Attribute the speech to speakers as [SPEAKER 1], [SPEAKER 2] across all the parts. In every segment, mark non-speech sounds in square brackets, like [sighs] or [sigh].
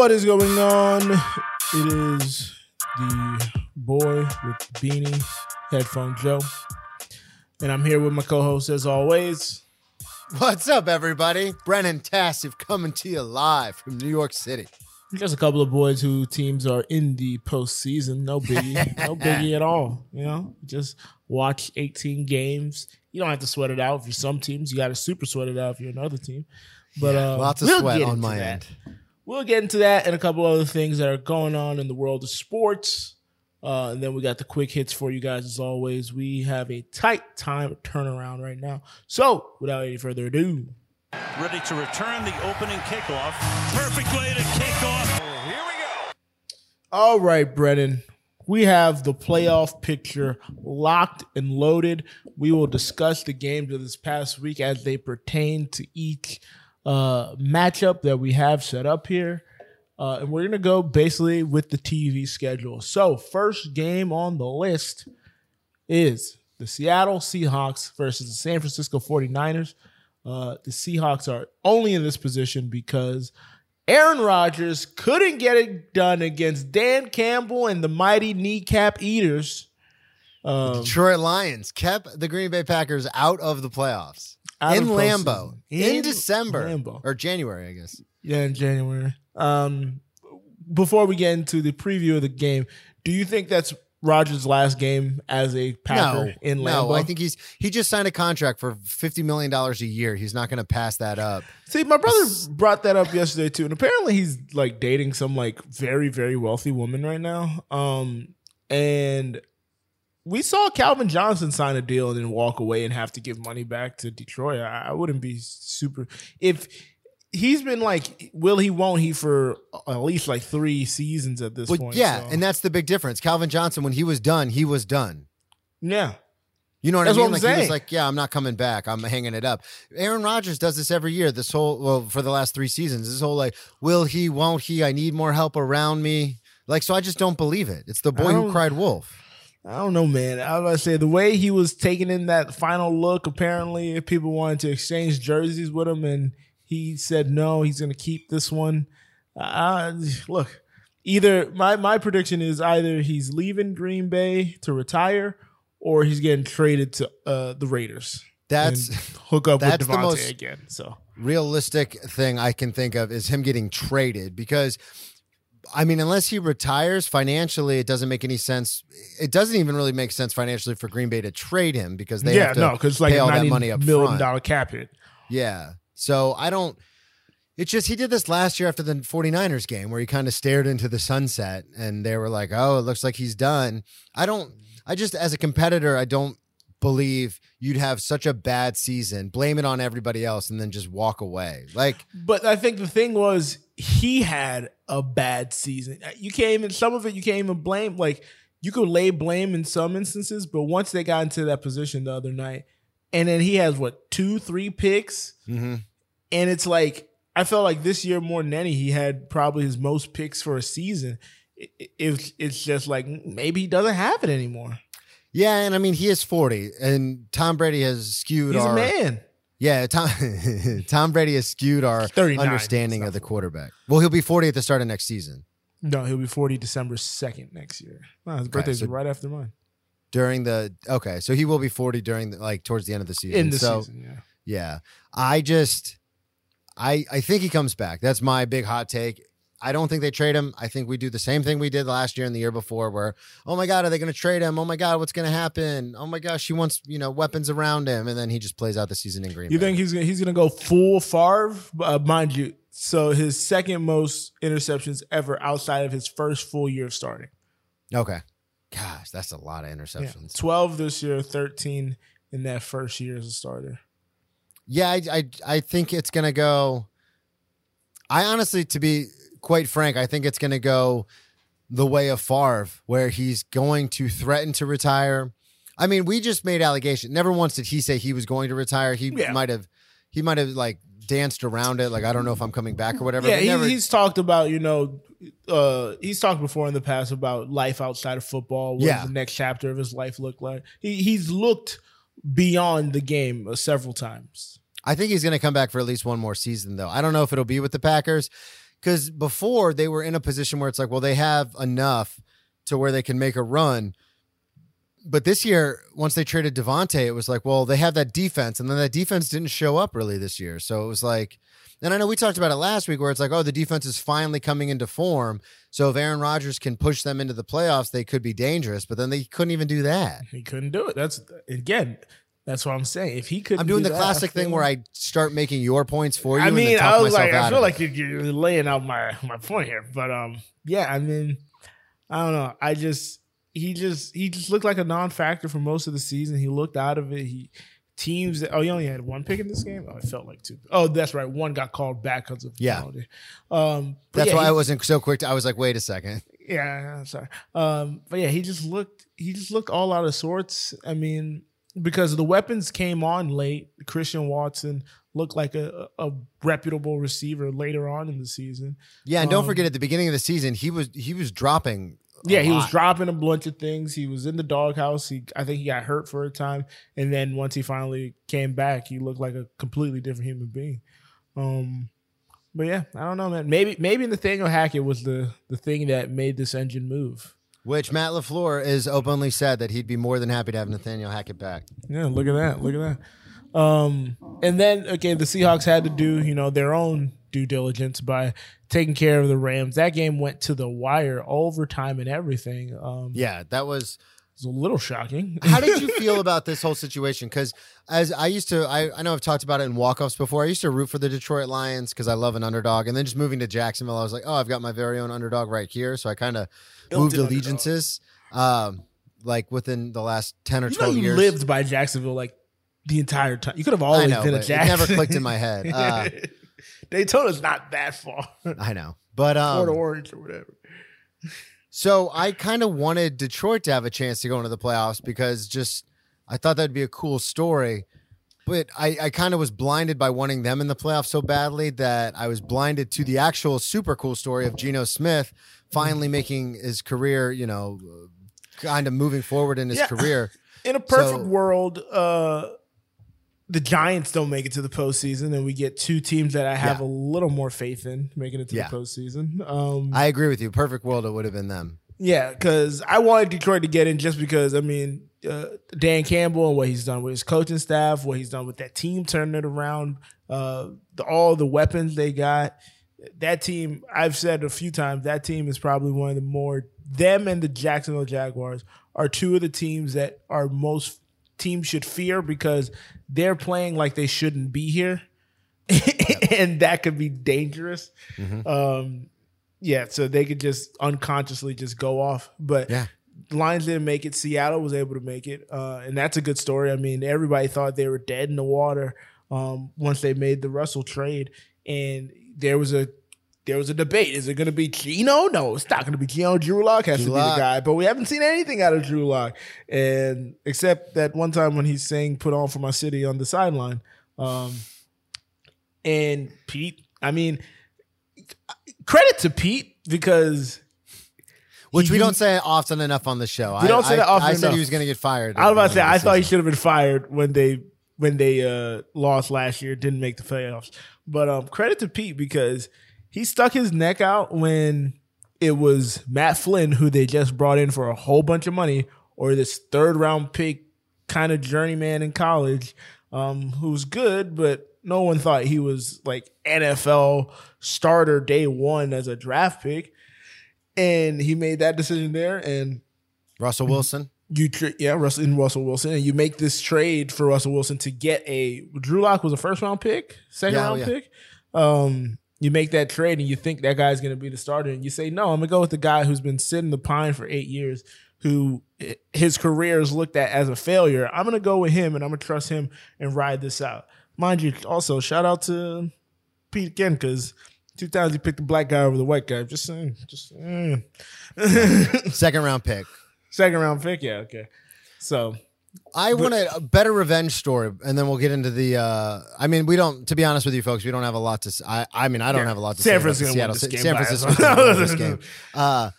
[SPEAKER 1] What is going on? It is the boy with beanie, headphone Joe, and I'm here with my co-host as always.
[SPEAKER 2] What's up, everybody? Brennan Tassif coming to you live from New York City.
[SPEAKER 1] Just a couple of boys who teams are in the postseason. No biggie, no [laughs] biggie at all. You know, just watch 18 games. You don't have to sweat it out. For some teams, you got to super sweat it out if you're another team. But uh,
[SPEAKER 2] Lots of
[SPEAKER 1] we'll
[SPEAKER 2] sweat on my
[SPEAKER 1] that.
[SPEAKER 2] end.
[SPEAKER 1] We'll get into that and a couple other things that are going on in the world of sports. Uh, and then we got the quick hits for you guys as always. We have a tight time turnaround right now. So, without any further ado,
[SPEAKER 3] ready to return the opening kickoff. Perfect way to kick off. Here we go.
[SPEAKER 1] All right, Brennan. We have the playoff picture locked and loaded. We will discuss the games of this past week as they pertain to each uh, matchup that we have set up here. Uh, and we're going to go basically with the TV schedule. So, first game on the list is the Seattle Seahawks versus the San Francisco 49ers. Uh, the Seahawks are only in this position because Aaron Rodgers couldn't get it done against Dan Campbell and the mighty kneecap eaters. Um,
[SPEAKER 2] Detroit Lions kept the Green Bay Packers out of the playoffs
[SPEAKER 1] Out
[SPEAKER 2] in Lambeau in,
[SPEAKER 1] In
[SPEAKER 2] December
[SPEAKER 1] Lambeau.
[SPEAKER 2] or January, I guess.
[SPEAKER 1] yeah, in January. Um, before we get into the preview of the game, do you think that's Rodgers' last game as a Packer
[SPEAKER 2] no,
[SPEAKER 1] in Lambeau?
[SPEAKER 2] no, I think he's he just signed a contract for fifty million dollars a year. He's not going to pass that up.
[SPEAKER 1] See, my brother brought that up yesterday too, and apparently he's like dating some like very very wealthy woman right now. Um, and we saw Calvin Johnson sign a deal and then walk away and have to give money back to Detroit. I, I wouldn't be super if he's been like will he won't he for at least like three seasons at this
[SPEAKER 2] But
[SPEAKER 1] point.
[SPEAKER 2] yeah,
[SPEAKER 1] so-
[SPEAKER 2] and that's the big difference. Calvin Johnson, when he was done, he was done.
[SPEAKER 1] yeah,
[SPEAKER 2] You know what
[SPEAKER 1] That's
[SPEAKER 2] I
[SPEAKER 1] what
[SPEAKER 2] mean?
[SPEAKER 1] I'm
[SPEAKER 2] like he
[SPEAKER 1] saying.
[SPEAKER 2] was like, "Yeah, I'm not coming back. I'm hanging it up." Aaron Rodgers does this every year. This whole well for the last three seasons. This whole like, will he? Won't he? I need more help around me. Like, so I just don't believe it. It's the boy who cried wolf.
[SPEAKER 1] I don't know, man. I was about to say the way he was taking in that final look. Apparently, if people wanted to exchange jerseys with him, and he said no, he's going to keep this one. Uh, look, either my my prediction is either he's leaving Green Bay to retire, or he's getting traded to uh, the Raiders.
[SPEAKER 2] That's
[SPEAKER 1] hook up
[SPEAKER 2] that's
[SPEAKER 1] with
[SPEAKER 2] the most-
[SPEAKER 1] again. So
[SPEAKER 2] realistic thing I can think of is him getting traded because. I mean, unless he retires financially, it doesn't make any sense. It doesn't even really make sense financially for Green Bay to trade him because they
[SPEAKER 1] yeah,
[SPEAKER 2] have to
[SPEAKER 1] no, because like
[SPEAKER 2] pay all that money up
[SPEAKER 1] million
[SPEAKER 2] front.
[SPEAKER 1] dollar cap hit.
[SPEAKER 2] Yeah. So I don't. It's just he did this last year after the 49ers game where he kind of stared into the sunset and they were like, oh, it looks like he's done. I don't, I just, as a competitor, I don't believe you'd have such a bad season, blame it on everybody else, and then just walk away. Like,
[SPEAKER 1] But I think the thing was he had a bad season. You can't even some of it you can't even blame. Like you could lay blame in some instances, but once they got into that position the other night, and then he has what two, three picks,
[SPEAKER 2] mhm.
[SPEAKER 1] and it's like I felt like this year more than any, he had probably his most picks for a season. It, it- it's it's just like maybe he doesn't have it anymore.
[SPEAKER 2] yeah. And I mean, he is 40 and Tom Brady has skewed
[SPEAKER 1] He's
[SPEAKER 2] our,
[SPEAKER 1] a man.
[SPEAKER 2] Yeah, Tom, [laughs] Tom Brady has skewed our understanding of the quarterback. Well, he'll be 40 at the start of next season.
[SPEAKER 1] No, he'll be forty December second next year. His birthday's
[SPEAKER 2] so-
[SPEAKER 1] right after mine.
[SPEAKER 2] during the okay so he will be 40 during the like towards the end of the season
[SPEAKER 1] In the
[SPEAKER 2] so
[SPEAKER 1] season, yeah.
[SPEAKER 2] yeah i just i i think he comes back that's my big hot take i don't think they trade him i think we do the same thing we did last year and the year before where oh my god are they going to trade him oh my god what's going to happen oh my gosh he wants you know weapons around him and then he just plays out the season in green
[SPEAKER 1] You
[SPEAKER 2] Bay.
[SPEAKER 1] think he's gonna, he's gonna go full Favre? Uh, mind you, so his second most interceptions ever outside of his first full year of starting.
[SPEAKER 2] okay gosh that's a lot of
[SPEAKER 1] Yeah.
[SPEAKER 2] interceptions
[SPEAKER 1] Twelve this year, thirteen in that first year as a starter.
[SPEAKER 2] Yeah, I, I I think it's gonna go. I honestly, to be quite frank, I think it's gonna go the way of Favre, where he's going to threaten to retire. I mean, we just made allegation. Never once did he say he was going to retire. He
[SPEAKER 1] Yeah.
[SPEAKER 2] might have, he might have like danced around it, like I don't know if I'm coming back or whatever.
[SPEAKER 1] Yeah, he,
[SPEAKER 2] never-
[SPEAKER 1] he's talked about you know, uh, he's talked before in the past about life outside of football. What
[SPEAKER 2] Yeah.
[SPEAKER 1] the next chapter of his life look like? He he's looked beyond the game uh, several times.
[SPEAKER 2] I think he's going to come back for at least one more season, though. I don't know if it'll be with the Packers because before they were in a position where it's like, well, they have enough to where they can make a run. But this year, once they traded Davante, it was like, well, they have that defense, and then that defense didn't show up really this year. So it was like, and I know we talked about it last week where it's like, oh, the defense is finally coming into form. So if Aaron Rodgers can push them into the playoffs, they could be dangerous. But then they couldn't even do that.
[SPEAKER 1] He couldn't do it. That's again. That's what I'm saying. If he could,
[SPEAKER 2] I'm doing the classic thing where I start making your points for you.
[SPEAKER 1] I mean, I was like, I feel like you're, you're laying out my [laughs] my point here, but um, yeah. I mean, I don't know. I just he just he just looked like a non-factor for most of the season. He looked out of it. He teams. That, oh, he only had one pick in this game. Oh, it felt like two. Oh, that's right. One got called back because of
[SPEAKER 2] Yeah.
[SPEAKER 1] penalty. Um,
[SPEAKER 2] That's
[SPEAKER 1] yeah,
[SPEAKER 2] why
[SPEAKER 1] he-
[SPEAKER 2] I wasn't so quick. To, I was like, wait a second.
[SPEAKER 1] yeah, I'm sorry. Um, but yeah, he just looked he just looked all out of sorts. I mean, because the weapons came on late. Christian Watson looked like a, a reputable receiver later on in the season.
[SPEAKER 2] Yeah, and don't
[SPEAKER 1] Um,
[SPEAKER 2] forget at the beginning of the season, he was he was dropping.
[SPEAKER 1] Yeah, he was dropping a bunch of things. He was in the doghouse. He I think he got hurt for a time. And then once he finally came back, he looked like a completely different human being. Um but yeah, I don't know, man. Maybe maybe Nathaniel Hackett was the the thing that made this engine move.
[SPEAKER 2] Which Matt LaFleur is openly said that he'd be more than happy to have Nathaniel Hackett back.
[SPEAKER 1] Yeah, look at that. Look at that. Um, and then again, the Seahawks had to do, you know, their own due diligence by taking care of the Rams. That game went to the wire, overtime and everything. Um,
[SPEAKER 2] Yeah, that was.
[SPEAKER 1] It was a little shocking.
[SPEAKER 2] How did you [laughs] feel about this whole situation? Because as I used to, I, I know I've talked about it in walk-offs before. I used to root for the Detroit Lions because I love an underdog, and then just moving to Jacksonville, I was like, oh, I've got my very own underdog right here. So I kind of moved allegiances, um, like within the last ten or
[SPEAKER 1] you know,
[SPEAKER 2] twelve
[SPEAKER 1] you
[SPEAKER 2] years.
[SPEAKER 1] lived by Jacksonville like the entire time. You could have
[SPEAKER 2] I
[SPEAKER 1] always
[SPEAKER 2] know,
[SPEAKER 1] been a
[SPEAKER 2] but it never clicked in my head. [laughs] Uh,
[SPEAKER 1] Daytona's not that far.
[SPEAKER 2] I know, but
[SPEAKER 1] Fort
[SPEAKER 2] um,
[SPEAKER 1] Orange or whatever.
[SPEAKER 2] So I kind of wanted Detroit to have a chance to go into the playoffs because just I thought that'd be a cool story. But I, I kind of was blinded by wanting them in the playoffs so badly that I was blinded to the actual super cool story of Geno Smith finally making his career, you know, kind of moving forward in his
[SPEAKER 1] Yeah.
[SPEAKER 2] career. [laughs]
[SPEAKER 1] In a perfect
[SPEAKER 2] So-
[SPEAKER 1] world, uh, the Giants don't make it to the postseason, and we get two teams that I have
[SPEAKER 2] Yeah.
[SPEAKER 1] a little more faith in making it to
[SPEAKER 2] Yeah.
[SPEAKER 1] the postseason. Um,
[SPEAKER 2] I agree with you. Perfect world, it would have been them.
[SPEAKER 1] yeah, because I wanted Detroit to get in just because I mean uh, Dan Campbell and what he's done with his coaching staff, what he's done with that team, turning it around, uh, the, all the weapons they got. That team, I've said a few times, that team is probably one of the more them and the Jacksonville Jaguars are two of the teams that are most teams should fear because they're playing like they shouldn't be here. [laughs] and that could be dangerous. Um, yeah, so they could just unconsciously just go off. But
[SPEAKER 2] Yeah.
[SPEAKER 1] Lions didn't make it. Seattle was able to make it, uh, and that's a good story. I mean, everybody thought they were dead in the water um, once they made the Russell trade, and there was a there was a debate. Is it going to be Geno? No, it's not going to be Geno. Drew Lock has
[SPEAKER 2] Drew
[SPEAKER 1] to be
[SPEAKER 2] Lock.
[SPEAKER 1] the guy, but we haven't seen anything out of Drew Lock, and except that one time when he's saying "Put on for my city" on the sideline. Um, and Pete, I mean, credit to Pete because
[SPEAKER 2] Which we don't say often enough on the show.
[SPEAKER 1] We don't say
[SPEAKER 2] I,
[SPEAKER 1] that
[SPEAKER 2] I,
[SPEAKER 1] often
[SPEAKER 2] I said
[SPEAKER 1] enough.
[SPEAKER 2] he was going to get fired.
[SPEAKER 1] I was about to say I
[SPEAKER 2] end
[SPEAKER 1] thought he should have been fired when they when they uh, lost last year, didn't make the playoffs. But um, credit to Pete because he stuck his neck out when it was Matt Flynn who they just brought in for a whole bunch of money, or this third round pick kind of journeyman in college, um, who's good, but no one thought he was like NFL starter day one as a draft pick. And he made that decision there, and.
[SPEAKER 2] Russell Wilson.
[SPEAKER 1] you tra- yeah Russell in Russell Wilson and you make this trade for Russell Wilson to get a Drew Lock was a first round pick second
[SPEAKER 2] Yeah,
[SPEAKER 1] round
[SPEAKER 2] yeah.
[SPEAKER 1] pick um you make that trade and you think that guy's going to be the starter and you say no I'm going to go with the guy who's been sitting the pine for 8 years who his career is looked at as a failure I'm going to go with him and I'm going to trust him and ride this out mind you also shout out to Pete again cuz two times he picked the black guy over the white guy just saying just saying.
[SPEAKER 2] Second round [laughs] pick.
[SPEAKER 1] second round pick yeah okay so
[SPEAKER 2] I want a, better revenge story, and then we'll get into the. Uh, I mean, we don't. To be honest with you, folks, we don't have a lot to. I, I mean, I don't
[SPEAKER 1] Yeah.
[SPEAKER 2] have a lot to
[SPEAKER 1] San
[SPEAKER 2] say.
[SPEAKER 1] Francisco
[SPEAKER 2] Seattle,
[SPEAKER 1] this
[SPEAKER 2] San
[SPEAKER 1] game
[SPEAKER 2] Francisco this game. Uh,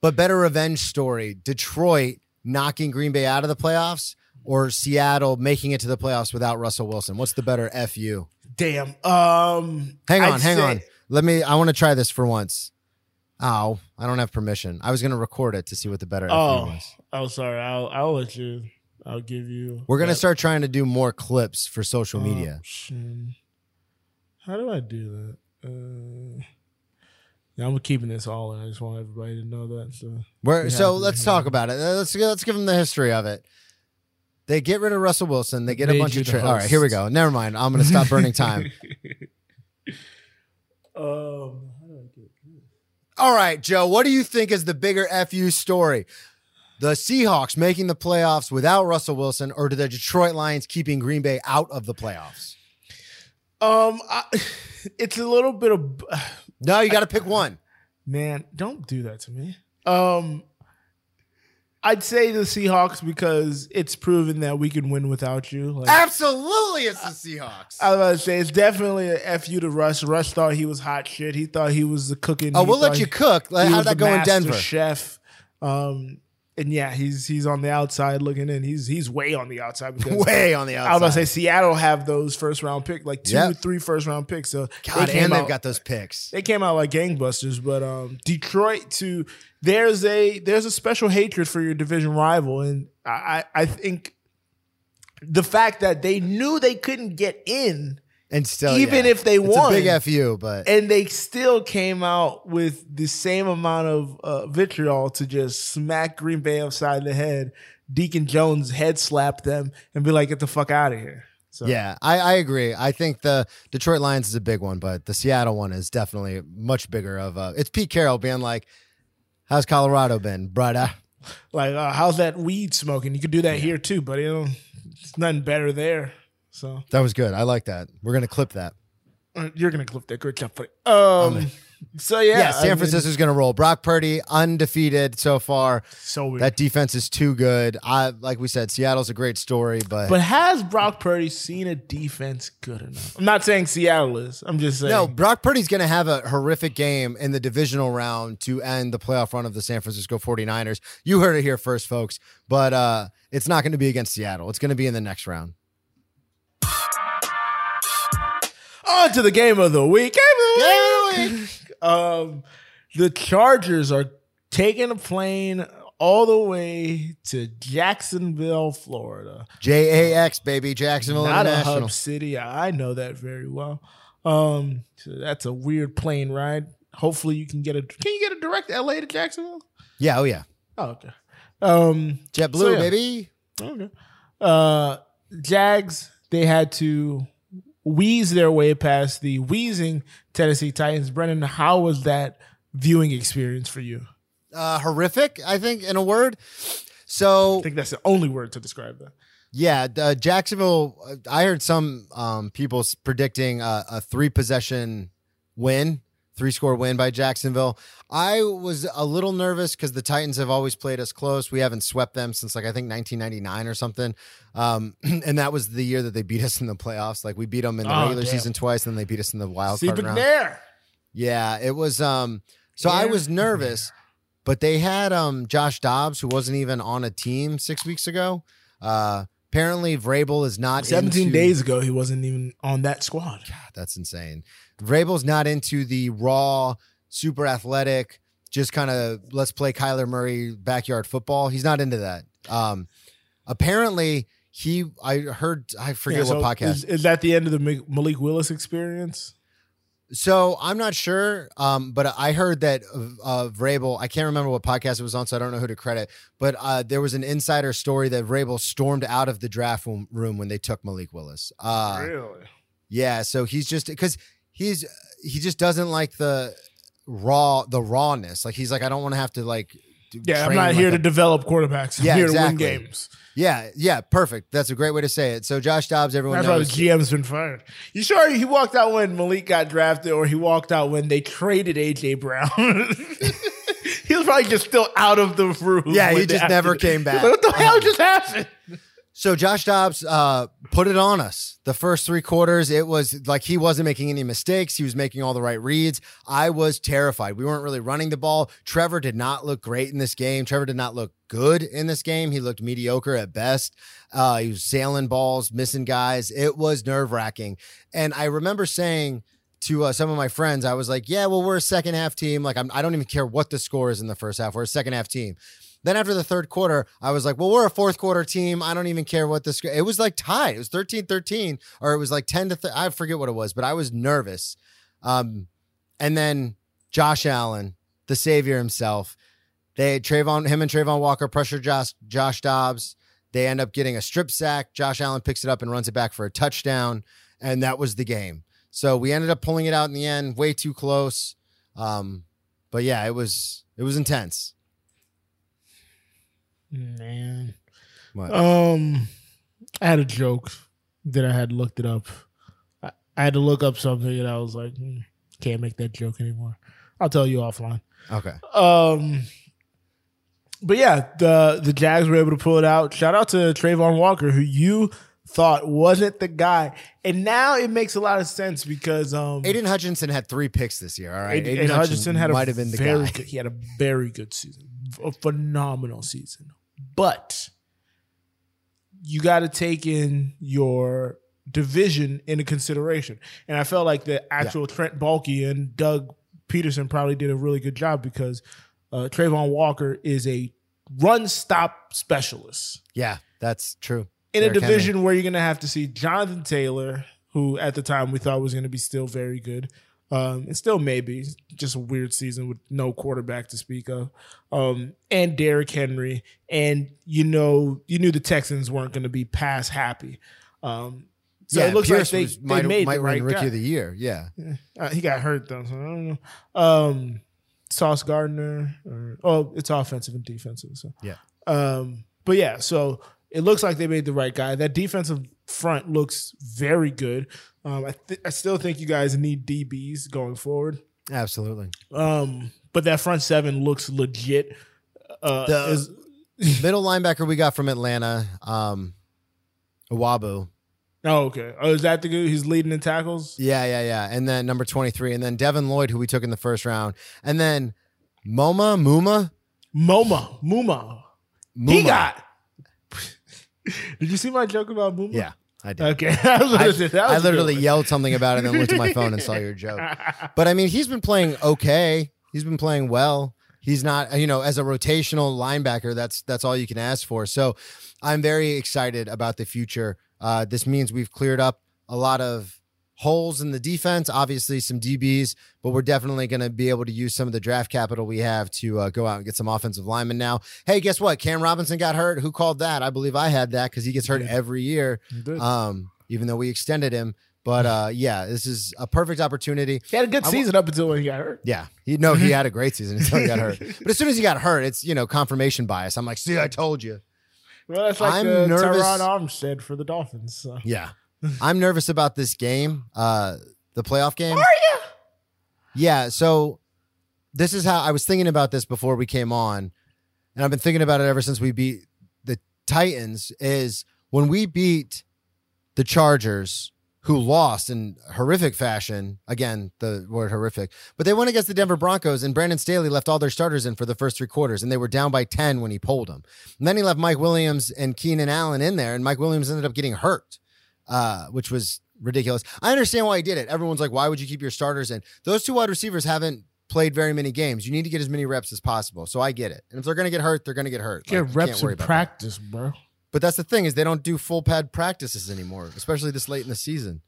[SPEAKER 2] but better revenge story: Detroit knocking Green Bay out of the playoffs, or Seattle making it to the playoffs without Russell Wilson. What's the better fu?
[SPEAKER 1] Damn. Um
[SPEAKER 2] Hang
[SPEAKER 1] I'd
[SPEAKER 2] on, hang
[SPEAKER 1] say-
[SPEAKER 2] on. Let me. I want to try this for once. Oh, I don't have permission. I was going to record it to see what the better. FU
[SPEAKER 1] Oh,
[SPEAKER 2] was.
[SPEAKER 1] oh, sorry. I'll I'll let you. I'll give you.
[SPEAKER 2] We're going to
[SPEAKER 1] that
[SPEAKER 2] start trying to do more clips for social media.
[SPEAKER 1] option. How do I do that? Uh, yeah, I'm keeping this all in. I just want everybody to know that. So
[SPEAKER 2] Where, so let's talk about it. Uh, Let's let's give them the history of it. They get rid of Russell Wilson. They get a bunch of.
[SPEAKER 1] the
[SPEAKER 2] Tra- all right, here we go. Never mind. I'm going to stop burning time. [laughs] [laughs]
[SPEAKER 1] um, I get this?
[SPEAKER 2] All right, Joe. What do you think is the bigger fu story? The Seahawks making the playoffs without Russell Wilson, or to the Detroit Lions keeping Green Bay out of the playoffs?
[SPEAKER 1] Um, I, [sighs] it's a little bit of [sighs]
[SPEAKER 2] No, you got to pick one.
[SPEAKER 1] man. Don't do that to me. Um, I'd say the Seahawks because it's proven that we can win without you. Like,
[SPEAKER 2] Absolutely, it's the Seahawks.
[SPEAKER 1] I was about to say it's definitely a fu to Russ. Russ thought he was hot shit. He thought he was the cooking.
[SPEAKER 2] oh,
[SPEAKER 1] he
[SPEAKER 2] we'll let you
[SPEAKER 1] he-
[SPEAKER 2] cook. Like,
[SPEAKER 1] he
[SPEAKER 2] How'd
[SPEAKER 1] was
[SPEAKER 2] that go in Denver?
[SPEAKER 1] Chef. Um, and yeah, he's he's on the outside looking in. He's he's way on the outside because [laughs]
[SPEAKER 2] Way on the outside.
[SPEAKER 1] I was gonna say Seattle have those first round pick, like two,
[SPEAKER 2] Yep.
[SPEAKER 1] three first round picks. So
[SPEAKER 2] God,
[SPEAKER 1] they came
[SPEAKER 2] and they've
[SPEAKER 1] out-
[SPEAKER 2] got those picks.
[SPEAKER 1] they came out like gangbusters. But um, Detroit to there's a there's a special hatred for your division rival, and I I think the fact that they knew they couldn't get in,
[SPEAKER 2] And still,
[SPEAKER 1] even
[SPEAKER 2] yeah.
[SPEAKER 1] if they
[SPEAKER 2] it's
[SPEAKER 1] won,
[SPEAKER 2] a big fu, but
[SPEAKER 1] and they still came out with the same amount of uh, vitriol to just smack Green Bay upside the head. Deacon Jones head slapped them and be like, "Get the fuck out of here." So
[SPEAKER 2] yeah, I, I agree. I think the Detroit Lions is a big one, but the Seattle one is definitely much bigger. Of a, it's Pete Carroll being like, "How's Colorado been, brother?"
[SPEAKER 1] like, uh, how's that weed smoking? You could do that here too, but you know, it's nothing better there. So
[SPEAKER 2] That was good. I like that. We're gonna clip that.
[SPEAKER 1] uh, you're gonna clip that. Good job, buddy. Um. So yeah,
[SPEAKER 2] Yeah,
[SPEAKER 1] I
[SPEAKER 2] San
[SPEAKER 1] mean,
[SPEAKER 2] Francisco's gonna roll. Brock Purdy undefeated so far.
[SPEAKER 1] So weird.
[SPEAKER 2] That defense is too good. I like we said, Seattle's a great story, but,
[SPEAKER 1] but has Brock Purdy seen a defense good enough? I'm not saying Seattle is. I'm just saying.
[SPEAKER 2] no, Brock Purdy's gonna have a horrific game in the divisional round to end the playoff run of the San Francisco 49ers. You heard it here first, folks. But uh it's not gonna be against Seattle. It's gonna be in the next round.
[SPEAKER 1] On to the game of the week. Game of the week. [laughs] um, the Chargers are taking a plane all the way to Jacksonville, Florida.
[SPEAKER 2] J A X baby, Jacksonville
[SPEAKER 1] Not a
[SPEAKER 2] International.
[SPEAKER 1] hub city. I know that very well. Um, so that's a weird plane ride. Hopefully, you can get a. Can you get a direct LA to Jacksonville?
[SPEAKER 2] Yeah, oh yeah.
[SPEAKER 1] Oh, okay. Um,
[SPEAKER 2] JetBlue,
[SPEAKER 1] So, yeah.
[SPEAKER 2] baby.
[SPEAKER 1] Okay. Uh, Jags, they had to wheeze their way past the wheezing Tennessee Titans. Brennan, how was that viewing experience for you?
[SPEAKER 2] Uh horrific, I think, in a word. So I
[SPEAKER 1] think that's the only word to describe that.
[SPEAKER 2] Yeah, uh, Jacksonville. I heard some um, people predicting uh, a three possession win, three score win by Jacksonville. I was a little nervous because the Titans have always played us close. We haven't swept them since like I think 1999 or something, um, [clears throat] and that was the year that they beat us in the playoffs. Like we beat them in the
[SPEAKER 1] Oh,
[SPEAKER 2] regular
[SPEAKER 1] damn.
[SPEAKER 2] season twice, and then they beat us in the wild
[SPEAKER 1] See,
[SPEAKER 2] card
[SPEAKER 1] but
[SPEAKER 2] round.
[SPEAKER 1] there.
[SPEAKER 2] Yeah, it was. Um, so I was nervous, but they had um Josh Dobbs, who wasn't even on a team six weeks ago. Uh, apparently, Vrabel is not
[SPEAKER 1] 17
[SPEAKER 2] into-
[SPEAKER 1] days ago, he wasn't even on that squad.
[SPEAKER 2] God, that's insane. Vrabel's not into the raw, super athletic, just kind of let's play Kyler Murray backyard football. He's not into that. Um, apparently, he. I heard. I forget
[SPEAKER 1] Yeah,
[SPEAKER 2] what podcast.
[SPEAKER 1] Is, is that the end of the Malik Willis experience?
[SPEAKER 2] So I'm not sure, um, but I heard that uh, Vrabel. I can't remember what podcast it was on, so I don't know who to credit. But uh, there was an insider story that Vrabel stormed out of the draft room, when they took Malik Willis. Uh,
[SPEAKER 1] really?
[SPEAKER 2] yeah, so he's just because he's he just doesn't like the raw the rawness. Like he's like I don't want to have to like.
[SPEAKER 1] Yeah, I'm not
[SPEAKER 2] like
[SPEAKER 1] here
[SPEAKER 2] a-
[SPEAKER 1] to develop quarterbacks. I'm
[SPEAKER 2] Yeah,
[SPEAKER 1] here to win games.
[SPEAKER 2] Yeah, yeah, perfect. That's a great way to say it. So Josh Dobbs, everyone
[SPEAKER 1] That's why the. GM's been fired. You sure he walked out when Malik got drafted, or he walked out when they traded AJ Brown? [laughs] he was probably just still out of the room.
[SPEAKER 2] Yeah, he just never came back. [laughs]
[SPEAKER 1] What the hell
[SPEAKER 2] Um,
[SPEAKER 1] just happened?
[SPEAKER 2] So Josh Dobbs uh, put it on us. The first three quarters, it was like he wasn't making any mistakes. He was making all the right reads. I was terrified. We weren't really running the ball. Trevor did not look great in this game. Trevor did not look good in this game. He looked mediocre at best. Uh, he was sailing balls, missing guys. It was nerve wracking. And I remember saying to uh, some of my friends, I was like, "Yeah, well, we're a second half team. Like, I'm, I don't even care what the score is in the first half. We're a second half team." Then after the third quarter, I was like, "Well, we're a fourth quarter team. I don't even care what this. It was like tied. It was 13-13 or it was like 10 to th- I forget what it was, but I was nervous. Um, and then Josh Allen, the savior himself, they Travon him and Travon Walker pressure Josh Josh Dobbs. They end up getting a strip sack. Josh Allen picks it up and runs it back for a touchdown, and that was the game. So we ended up pulling it out in the end, way too close. Um, but yeah, it was it was intense.
[SPEAKER 1] Man.
[SPEAKER 2] What?
[SPEAKER 1] Um, I had a joke that I had looked it up. I, I had to look up something, and I was like, hmm, can't make that joke anymore. I'll tell you offline.
[SPEAKER 2] Okay.
[SPEAKER 1] Um, but yeah, the the Jags were able to pull it out. Shout out to Travon Walker, who you thought wasn't the guy, and now it makes a lot of sense because um,
[SPEAKER 2] Aidan Hutchinson had three picks this year. All right.
[SPEAKER 1] Aidan, Aidan Hutchinson had a
[SPEAKER 2] might have been the guy.
[SPEAKER 1] good. He had a very good season, a phenomenal season. But you got to take in your division into consideration, and I felt like the actual Trent Baalke and Doug Pederson probably did a really good job because uh, Travon Walker is a run stop specialist.
[SPEAKER 2] Yeah, that's true.
[SPEAKER 1] in a division where you're going to have to see Jonathan Taylor, who at the time we thought was going to be still very good, um, and still maybe just a weird season with no quarterback to speak of, um, and Derrick Henry, and you know you knew the Texans weren't going to be pass happy. Um, so
[SPEAKER 2] yeah,
[SPEAKER 1] it looks
[SPEAKER 2] Pierce
[SPEAKER 1] like they,
[SPEAKER 2] was-
[SPEAKER 1] they
[SPEAKER 2] might,
[SPEAKER 1] made
[SPEAKER 2] might
[SPEAKER 1] the right
[SPEAKER 2] rookie
[SPEAKER 1] guy.
[SPEAKER 2] of the year. Yeah.
[SPEAKER 1] Uh, he got hurt though, so I don't know. Um, Sauce Gardner, or, oh, it's offensive and defensive. So
[SPEAKER 2] Yeah.
[SPEAKER 1] Um, but yeah, so it looks like they made the right guy. That defensive front looks very good. Um, I th- I still think you guys need DBs going forward.
[SPEAKER 2] Absolutely.
[SPEAKER 1] Um, but that front seven looks legit. Uh,
[SPEAKER 2] The-
[SPEAKER 1] is, [laughs]
[SPEAKER 2] Middle linebacker we got from Atlanta, um,
[SPEAKER 1] oh, okay. Oh, is that the good? He's leading in tackles.
[SPEAKER 2] Yeah, yeah, yeah. And then number 23. And then Devin Lloyd, who we took in the first round. And then Moma, Muma.
[SPEAKER 1] Moma, Muma.
[SPEAKER 2] Muma.
[SPEAKER 1] He got. Did you see my joke about Muma?
[SPEAKER 2] Yeah, I did.
[SPEAKER 1] Okay. [laughs] I,
[SPEAKER 2] I,
[SPEAKER 1] gonna say, that was
[SPEAKER 2] I literally yelled something about it and then looked at my phone and saw your [laughs] joke. But I mean, he's been playing okay. He's been playing well. He's not, you know, as a rotational linebacker, that's that's all you can ask for. So I'm very excited about the future. Uh, this means we've cleared up a lot of holes in the defense, obviously some DBs, but we're definitely going to be able to use some of the draft capital we have to uh, go out and get some offensive linemen now. Hey, guess what? Cam Robinson got hurt. Who called that? I believe I had that because he gets hurt every year um, even though we extended him. But uh, yeah, this is a perfect opportunity.
[SPEAKER 1] he had a good
[SPEAKER 2] wa-
[SPEAKER 1] season up until when he got hurt.
[SPEAKER 2] Yeah, he no, he [laughs] had a great season until he got hurt. But as soon as he got hurt, it's you know confirmation bias. I'm like, see, I told you.
[SPEAKER 1] Well, that's like
[SPEAKER 2] I'm
[SPEAKER 1] uh,
[SPEAKER 2] nervous-
[SPEAKER 1] Terron Armstead for the Dolphins. So.
[SPEAKER 2] Yeah, [laughs] I'm nervous about this game, uh, the playoff game.
[SPEAKER 1] Are you?
[SPEAKER 2] Yeah, so this is how I was thinking about this before we came on, and I've been thinking about it ever since we beat the Titans. Is when we beat the Chargers, who lost in horrific fashion. Again, the word horrific, but they went against the Denver Broncos, and Brandon Staley left all their starters in for the first three quarters, and they were down by ten when he pulled them. And then he left Mike Williams and Keenan Allen in there, and Mike Williams ended up getting hurt, uh, which was ridiculous. I understand why he did it. Everyone's like, why would you keep your starters in? Those two wide receivers haven't played very many games. You need to get as many reps as possible. So I get it. And if they're going to get hurt, they're going to get hurt.
[SPEAKER 1] Get
[SPEAKER 2] Like,
[SPEAKER 1] reps in
[SPEAKER 2] about that.
[SPEAKER 1] practice, bro.
[SPEAKER 2] But that's the thing is they don't do full pad practices anymore, especially this late in the season.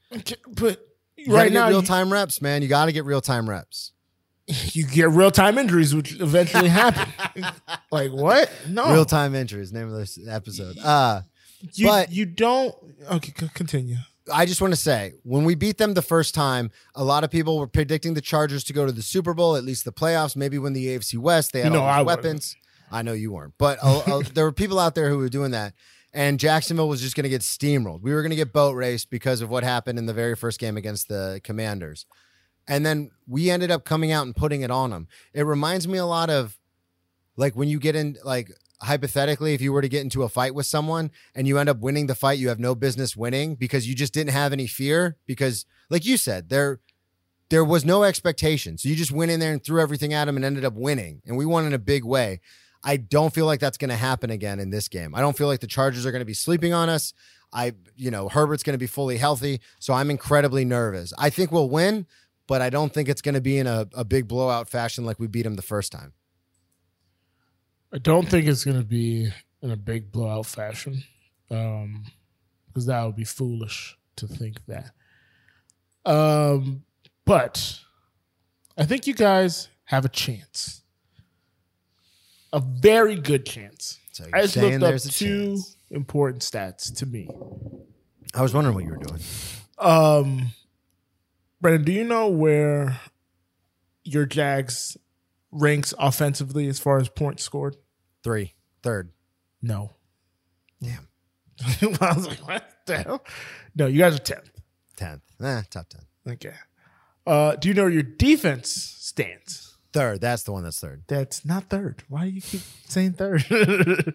[SPEAKER 1] But right now,
[SPEAKER 2] real time reps, man. You got to get real time reps. [laughs]
[SPEAKER 1] you get real time injuries, which eventually [laughs] happen. like what? No,
[SPEAKER 2] Real time injuries, name of this episode. Uh,
[SPEAKER 1] You,
[SPEAKER 2] but-
[SPEAKER 1] you don't. Okay, c- continue.
[SPEAKER 2] I just want to say, when we beat them the first time, a lot of people were predicting the Chargers to go to the Super Bowl, at least the playoffs, maybe win the AFC West. They had
[SPEAKER 1] You know
[SPEAKER 2] all these
[SPEAKER 1] I
[SPEAKER 2] weapons. Know you weren't, but uh, [laughs] uh, there were people out there who were doing that. And Jacksonville was just going to get steamrolled. We were going to get boat raced because of what happened in the very first game against the Commanders. And then we ended up coming out and putting it on them. It reminds me a lot of like when you get in, like hypothetically, if you were to get into a fight with someone and you end up winning the fight, you have no business winning because you just didn't have any fear. Because, like you said, there there was no expectation. So you just went in there and threw everything at him and ended up winning. And we won in a big way. I don't feel like that's going to happen again in this game. I don't feel like the Chargers are going to be sleeping on us. I, you know, Herbert's going to be fully healthy. So I'm incredibly nervous. I think we'll win, but I don't think it's going to be in a, a big blowout fashion like we beat him the first time.
[SPEAKER 1] I don't think it's going to be in a big blowout fashion, um, because that would be foolish to think that. Um, but I think you guys have a chance, a very good chance.
[SPEAKER 2] So
[SPEAKER 1] I just looked up two
[SPEAKER 2] chance.
[SPEAKER 1] important stats to me.
[SPEAKER 2] I was wondering what you were doing.
[SPEAKER 1] Um, Brendan, do you know where your Jags ranks offensively as far as points scored?
[SPEAKER 2] Three, third.
[SPEAKER 1] No.
[SPEAKER 2] Damn. [laughs]
[SPEAKER 1] I was like, what the hell? No, you guys are tenth.
[SPEAKER 2] Tenth. Eh, top ten.
[SPEAKER 1] Okay. Uh, do you know where your defense stands?
[SPEAKER 2] Third. That's the one that's third.
[SPEAKER 1] That's not third. Why do you keep saying third? [laughs] you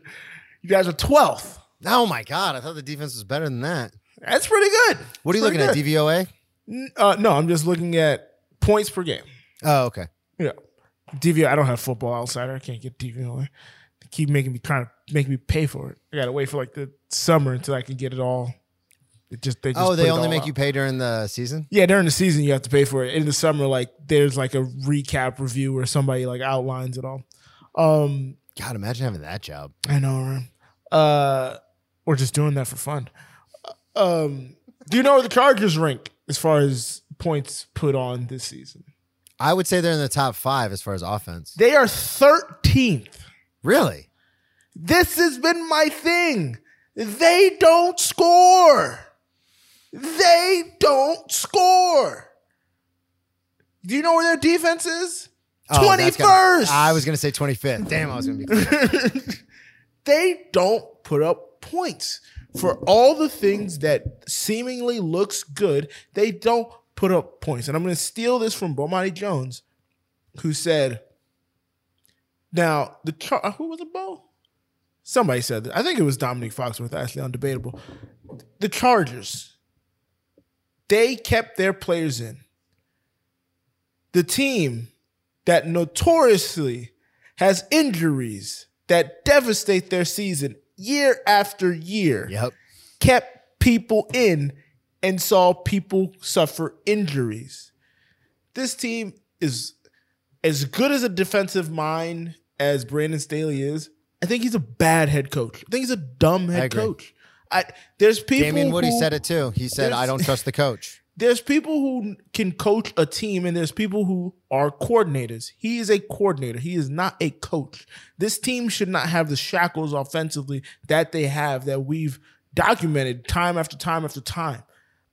[SPEAKER 1] guys are twelfth.
[SPEAKER 2] Oh my god! I thought the defense was better than that.
[SPEAKER 1] That's pretty good.
[SPEAKER 2] What are you looking at? DVOA?
[SPEAKER 1] N- Uh, no, I'm just looking at points per game.
[SPEAKER 2] Oh, okay.
[SPEAKER 1] Yeah. DVOA, I don't have football outsider. I can't get DVO. Keep making me kind of make me pay for it. I gotta wait for like the summer until I can get it all. It just they just
[SPEAKER 2] Oh, they only make
[SPEAKER 1] out.
[SPEAKER 2] you pay during the season.
[SPEAKER 1] Yeah, during the season you have to pay for it. In the summer, like there's like a recap review where somebody like outlines it all. Um,
[SPEAKER 2] God, imagine having that job.
[SPEAKER 1] I know, right? Uh, or just doing that for fun. Um, do you know where the Chargers rank as far as points put on this season?
[SPEAKER 2] I would say they're in the top five as far as offense.
[SPEAKER 1] They are 13th.
[SPEAKER 2] Really?
[SPEAKER 1] This has been my thing. They don't score. They don't score. Do you know where their defense is?
[SPEAKER 2] Oh,
[SPEAKER 1] Twenty
[SPEAKER 2] gotta-
[SPEAKER 1] first.
[SPEAKER 2] I was going to say 25th. Damn, I was going to be. [laughs]
[SPEAKER 1] they don't put up points for all the things that seemingly looks good. They don't put up points, and I'm going to steal this from Bomani Jones, who said, "Now the Char- uh, who was it, Bo? Somebody said that. I think it was Domonique Foxworth. Actually, undebatable. The Chargers, they kept their players in. The team that notoriously has injuries that devastate their season year after year
[SPEAKER 2] Yep.
[SPEAKER 1] kept people in and saw people suffer injuries. This team is as good as a defensive mind as Brandon Staley is. I think he's a bad head coach. I think he's a dumb head
[SPEAKER 2] agree.
[SPEAKER 1] coach. I there's people
[SPEAKER 2] Damien Woody
[SPEAKER 1] who-
[SPEAKER 2] said it too. He said, I don't trust the coach. [laughs]
[SPEAKER 1] there's people who can coach a team and there's people who are coordinators. He is a coordinator. He is not a coach. This team should not have the shackles offensively that they have that we've documented time after time after time.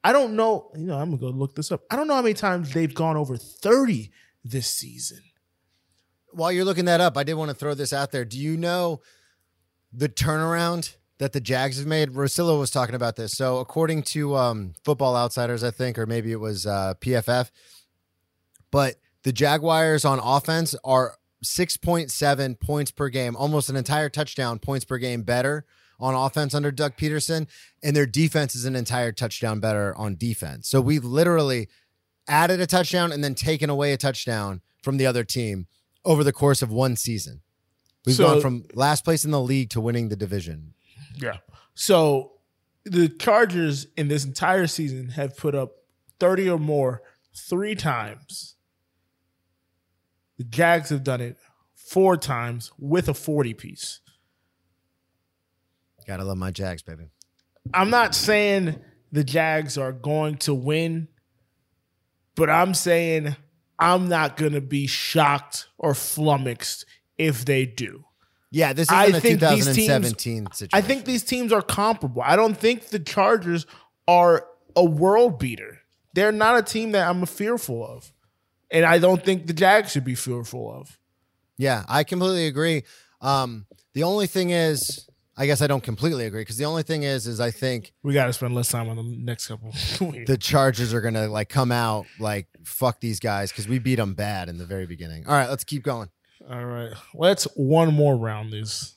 [SPEAKER 1] I don't know, you know, I'm going to go look this up. I don't know how many times they've gone over 30 this season.
[SPEAKER 2] While you're looking that up, I did want to throw this out there. Do you know the turnaround that the Jags have made? Rosillo was talking about this. So, according to um, Football Outsiders, I think, or maybe it was uh, PFF, but the Jaguars on offense are 6.7 points per game, almost an entire touchdown points per game better on offense under Doug Pederson, and their defense is an entire touchdown better on defense. So we've literally added a touchdown and then taken away a touchdown from the other team over the course of one season. We've
[SPEAKER 1] So-
[SPEAKER 2] gone from last place in the league to winning the division.
[SPEAKER 1] Yeah. So the Chargers in this entire season have put up 30 or more three times. The Jags have done it four times with a 40 piece.
[SPEAKER 2] Gotta love my Jags, baby.
[SPEAKER 1] I'm not saying the Jags are going to win, but I'm saying I'm not going to be shocked or flummoxed if they do.
[SPEAKER 2] Yeah, this
[SPEAKER 1] I
[SPEAKER 2] isn't a
[SPEAKER 1] think these
[SPEAKER 2] 2017 situation.
[SPEAKER 1] I think these teams are comparable. I don't think the Chargers are a world beater. They're not a team that I'm fearful of. And I don't think the Jags should be fearful of.
[SPEAKER 2] Yeah, I completely agree. Um, the only thing is, I guess I don't completely agree because the only thing is, is I think
[SPEAKER 1] We got to spend less time on the next couple. [laughs]
[SPEAKER 2] the Chargers are gonna like come out like fuck these guys because we beat them bad in the very beginning. All right, let's keep going.
[SPEAKER 1] All right. Let's one more round this.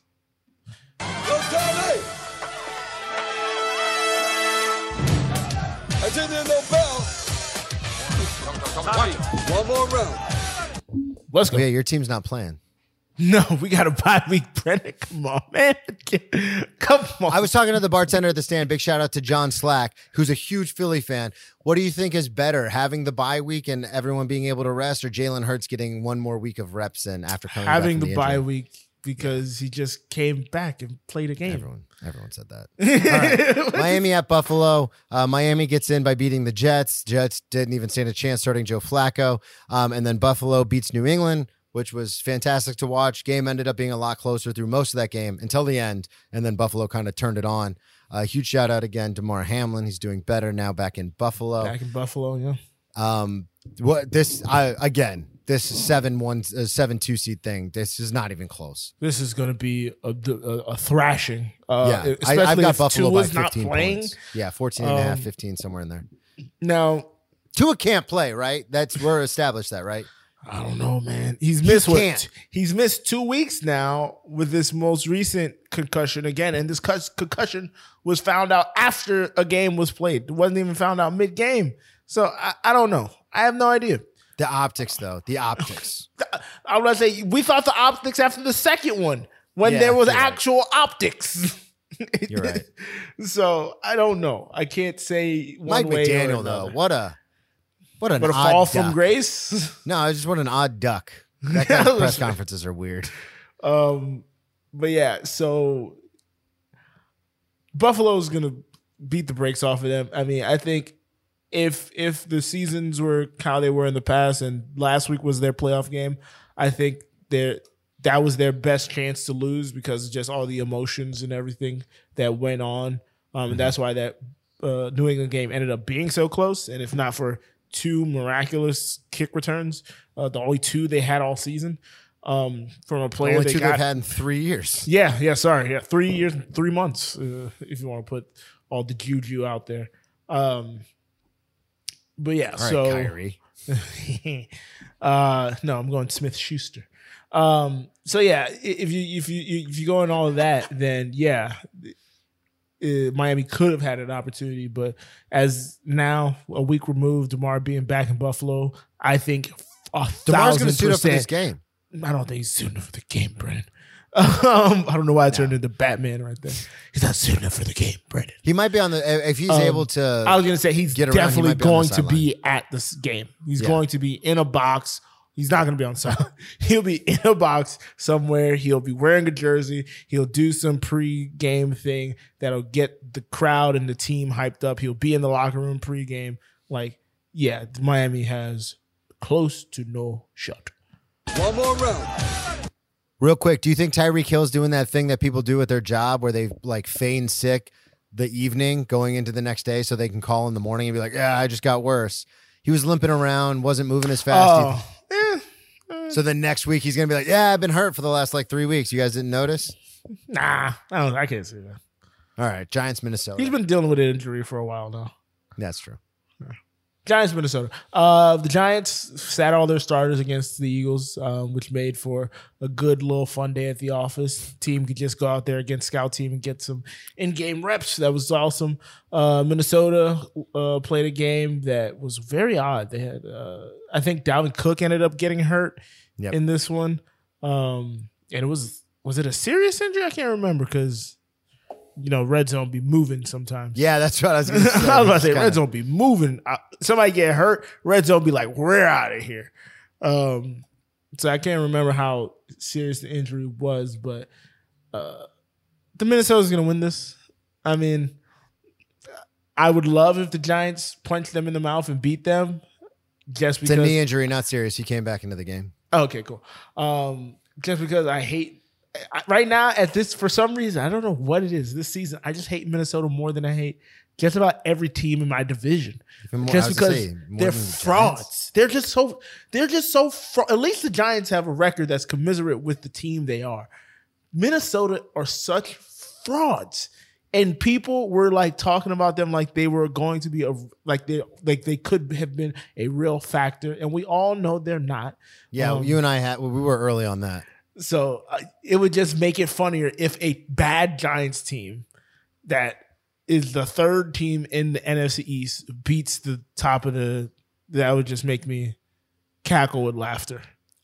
[SPEAKER 4] I didn't hear no bell. One more round.
[SPEAKER 1] Let's go.
[SPEAKER 2] Yeah, your team's not playing.
[SPEAKER 1] No, we got a bye week, Brendan. Come on, man. Come on.
[SPEAKER 2] I was talking to the bartender at the stand. Big shout out to John Slack, who's a huge Philly fan. What do you think is better, having the bye week and everyone being able to rest, or Jalen Hurts getting one more week of reps in after coming
[SPEAKER 1] having the,
[SPEAKER 2] the,
[SPEAKER 1] bye week because he just came back and played a game.
[SPEAKER 2] Everyone, everyone said that. [laughs] Right. Miami at Buffalo. Uh, Miami gets in by beating the Jets. Jets didn't even stand a chance starting Joe Flacco. Um, and then Buffalo beats New England, which was fantastic to watch. Game ended up being a lot closer through most of that game until the end. And then Buffalo kind of turned it on. Uh, huge shout out again to Mar Hamlin. He's doing better now back in Buffalo.
[SPEAKER 1] Back in Buffalo, yeah.
[SPEAKER 2] Um, what this I again this seven one uh, seven two seed thing. This is not even close.
[SPEAKER 1] This is going to be a, a, a thrashing. Uh,
[SPEAKER 2] yeah,
[SPEAKER 1] especially
[SPEAKER 2] I, I've got
[SPEAKER 1] if
[SPEAKER 2] Buffalo by
[SPEAKER 1] Tua's not
[SPEAKER 2] 15
[SPEAKER 1] playing.
[SPEAKER 2] points. Yeah, 14 and a half,
[SPEAKER 1] Um,
[SPEAKER 2] 15 somewhere in there.
[SPEAKER 1] Now,
[SPEAKER 2] Tua can't play, right? That's we're established that, right?
[SPEAKER 1] I don't know, man. He's missed what? He's missed two weeks now with this most recent concussion again, and this concussion was found out after a game was played. It wasn't even found out mid game. So I, I don't know. I have no idea.
[SPEAKER 2] The optics, though, the optics. [laughs]
[SPEAKER 1] I was gonna say we thought the optics after the second one when
[SPEAKER 2] Yeah,
[SPEAKER 1] there was
[SPEAKER 2] you're right.
[SPEAKER 1] actual optics.
[SPEAKER 2] You're right. [laughs]
[SPEAKER 1] so I don't know. I can't say one
[SPEAKER 2] Mike
[SPEAKER 1] way or
[SPEAKER 2] McDaniel, though, what a what an
[SPEAKER 1] But a
[SPEAKER 2] odd
[SPEAKER 1] fall
[SPEAKER 2] duck.
[SPEAKER 1] from grace.
[SPEAKER 2] No, I just want an odd duck. [laughs] That guy's press conferences are weird.
[SPEAKER 1] Um, but yeah, so Buffalo's gonna beat the brakes off of them. I mean, I think if if the seasons were how they were in the past, and last week was their playoff game, I think their that was their best chance to lose because of just all the emotions and everything that went on. Um, and that's why that uh, New England game ended up being so close. And if not for two miraculous kick returns, uh, the only two they had all season um, from a player
[SPEAKER 2] Only
[SPEAKER 1] they
[SPEAKER 2] two
[SPEAKER 1] got.
[SPEAKER 2] they've had in three years.
[SPEAKER 1] Yeah, yeah, sorry. Yeah, three years, three months, uh, if you want to put all the juju out there. Um, but yeah,
[SPEAKER 2] All right,
[SPEAKER 1] so
[SPEAKER 2] Kyrie. [laughs]
[SPEAKER 1] uh, no, I'm going Smith Schuster. Um, so yeah, if you if you if you go in all of that, then yeah, uh, Miami could have had an opportunity, but as now a week removed, Damar being back in Buffalo, I think a Damar's
[SPEAKER 2] going to suit up for this game.
[SPEAKER 1] I don't think he's suiting up for the game, Brennan. [laughs] Um, I don't know why I turned into Batman right there. He's not suiting up for the game, Brennan.
[SPEAKER 2] He might be on the if he's
[SPEAKER 1] Um,
[SPEAKER 2] able to.
[SPEAKER 1] I was gonna say he's
[SPEAKER 2] get around, he
[SPEAKER 1] definitely
[SPEAKER 2] might be on the
[SPEAKER 1] going to be at this game. He's
[SPEAKER 2] Yeah.
[SPEAKER 1] going to be in a box. He's not going to be on side. [laughs] He'll be in a box somewhere. He'll be wearing a jersey. He'll do some pre-game thing that'll get the crowd and the team hyped up. He'll be in the locker room pre-game. Like, yeah, Miami has close to no shot. One more round.
[SPEAKER 2] Real quick, do you think Tyreek Hill's doing that thing that people do at their job where they like feign sick the evening going into the next day so they can call in the morning and be like, "Yeah, I just got worse." He was limping around, wasn't moving as fast.
[SPEAKER 1] Oh, eh,
[SPEAKER 2] So the next week he's gonna be like, "Yeah, I've been hurt for the last like three weeks. You guys didn't notice?"
[SPEAKER 1] nah, I don't. I can't say that.
[SPEAKER 2] All right, Giants, Minnesota.
[SPEAKER 1] He's been dealing with an injury for a while now.
[SPEAKER 2] That's true.
[SPEAKER 1] Giants, Minnesota. Uh, the Giants sat all their starters against the Eagles, um, which made for a good little fun day at the office. Team could just go out there against scout team and get some in-game reps. That was awesome. Uh, Minnesota uh, played a game that was very odd. They had, uh, I think, Dalvin Cook ended up getting hurt
[SPEAKER 2] Yep.
[SPEAKER 1] in this one, um, and it was was it a serious injury? I can't remember because you know red zone be moving sometimes.
[SPEAKER 2] Yeah, that's what I was gonna [laughs] say.
[SPEAKER 1] I was about to say
[SPEAKER 2] Kinda-
[SPEAKER 1] red zone be moving. Uh, somebody get hurt, red zone be like, we're out of here. Um, so I can't remember how serious the injury was, but uh, the Minnesota's gonna win this. I mean, I would love if the Giants punch them in the mouth and beat them, just
[SPEAKER 2] It's a knee injury, not serious. He came back into the game.
[SPEAKER 1] Okay, cool. Um, just because I hate I, right now at this for some reason I don't know what it is this season. I just hate Minnesota more than I hate just about every team in my division.
[SPEAKER 2] More-
[SPEAKER 1] just because
[SPEAKER 2] say,
[SPEAKER 1] they're
[SPEAKER 2] than the
[SPEAKER 1] frauds. They're just so they're just so fra- at least the Giants have a record that's commiserate with the team they are. Minnesota are such frauds. And people were like talking about them like they were going to be a like they like they could have been a real factor, and we all know they're not.
[SPEAKER 2] Yeah,
[SPEAKER 1] Um,
[SPEAKER 2] you and I had we were early on that.
[SPEAKER 1] So uh, it would just make it funnier if a bad Giants team that is the third team in the NFC East beats the top of the. That would just make me cackle with laughter.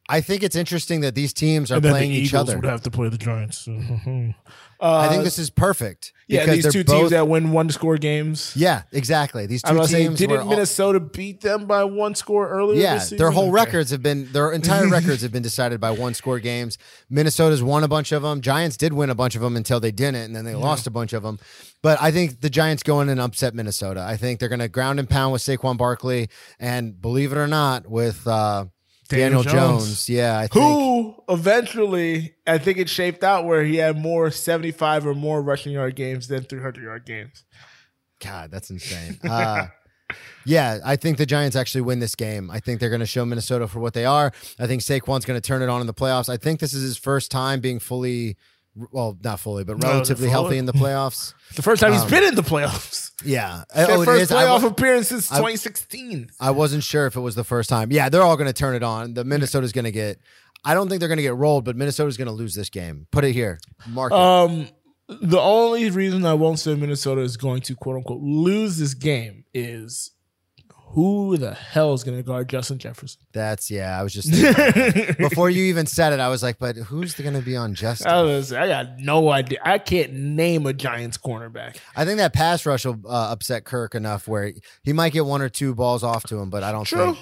[SPEAKER 2] I think it's interesting that these teams are playing
[SPEAKER 1] the
[SPEAKER 2] each other.
[SPEAKER 1] would have to play the Giants. [laughs]
[SPEAKER 2] I
[SPEAKER 1] Uh,
[SPEAKER 2] think this is perfect.
[SPEAKER 1] yeah, these two
[SPEAKER 2] both-
[SPEAKER 1] teams that win one score games.
[SPEAKER 2] Yeah, exactly. These two teams
[SPEAKER 1] didn't
[SPEAKER 2] were all-
[SPEAKER 1] Minnesota beat them by one score earlier?
[SPEAKER 2] Yeah,
[SPEAKER 1] this season?
[SPEAKER 2] their whole
[SPEAKER 1] Okay.
[SPEAKER 2] records have been their entire [laughs] records have been decided by one score games. Minnesota's won a bunch of them. Giants did win a bunch of them until they didn't, and then they lost a bunch of them. But I think the Giants go in and upset Minnesota. I think they're going to ground and pound with Saquon Barkley, and believe it or not, with uh,
[SPEAKER 1] Daniel
[SPEAKER 2] Daniel,
[SPEAKER 1] Jones.
[SPEAKER 2] Jones. Yeah, I think
[SPEAKER 1] Who eventually, I think it shaped out where he had more 75 or more rushing yard games than 300 yard games.
[SPEAKER 2] God, that's insane. Uh, yeah, I think the Giants actually win this game. I think they're going to show Minnesota for what they are. I think Saquon's going to turn it on in the playoffs. I think this is his first time being fully, well, not fully, but
[SPEAKER 1] No,
[SPEAKER 2] relatively
[SPEAKER 1] fully.
[SPEAKER 2] healthy in the playoffs. [laughs]
[SPEAKER 1] The first time he's been in the playoffs.
[SPEAKER 2] Yeah.
[SPEAKER 1] Their
[SPEAKER 2] Oh,
[SPEAKER 1] first
[SPEAKER 2] is. I
[SPEAKER 1] playoff
[SPEAKER 2] wa-
[SPEAKER 1] appearance since
[SPEAKER 2] I-
[SPEAKER 1] 2016.
[SPEAKER 2] I wasn't sure if it was the first time. Yeah, they're all going to turn it on. The Minnesota's going to get. I don't think they're going to get rolled, but Minnesota's going to lose this game. Put it here. Mark it.
[SPEAKER 1] Um, the only reason I won't say Minnesota is going to quote unquote lose this game is who the hell is going to guard Justin Jefferson?
[SPEAKER 2] That's yeah. I was just [laughs] before you even said it. I was like, but who's going to be on Justin?
[SPEAKER 1] I was, I got no idea. I can't name a Giants cornerback.
[SPEAKER 2] I think that pass rush will uh, upset Kirk enough where he might get one or two balls off to him, but I don't
[SPEAKER 1] True.
[SPEAKER 2] think.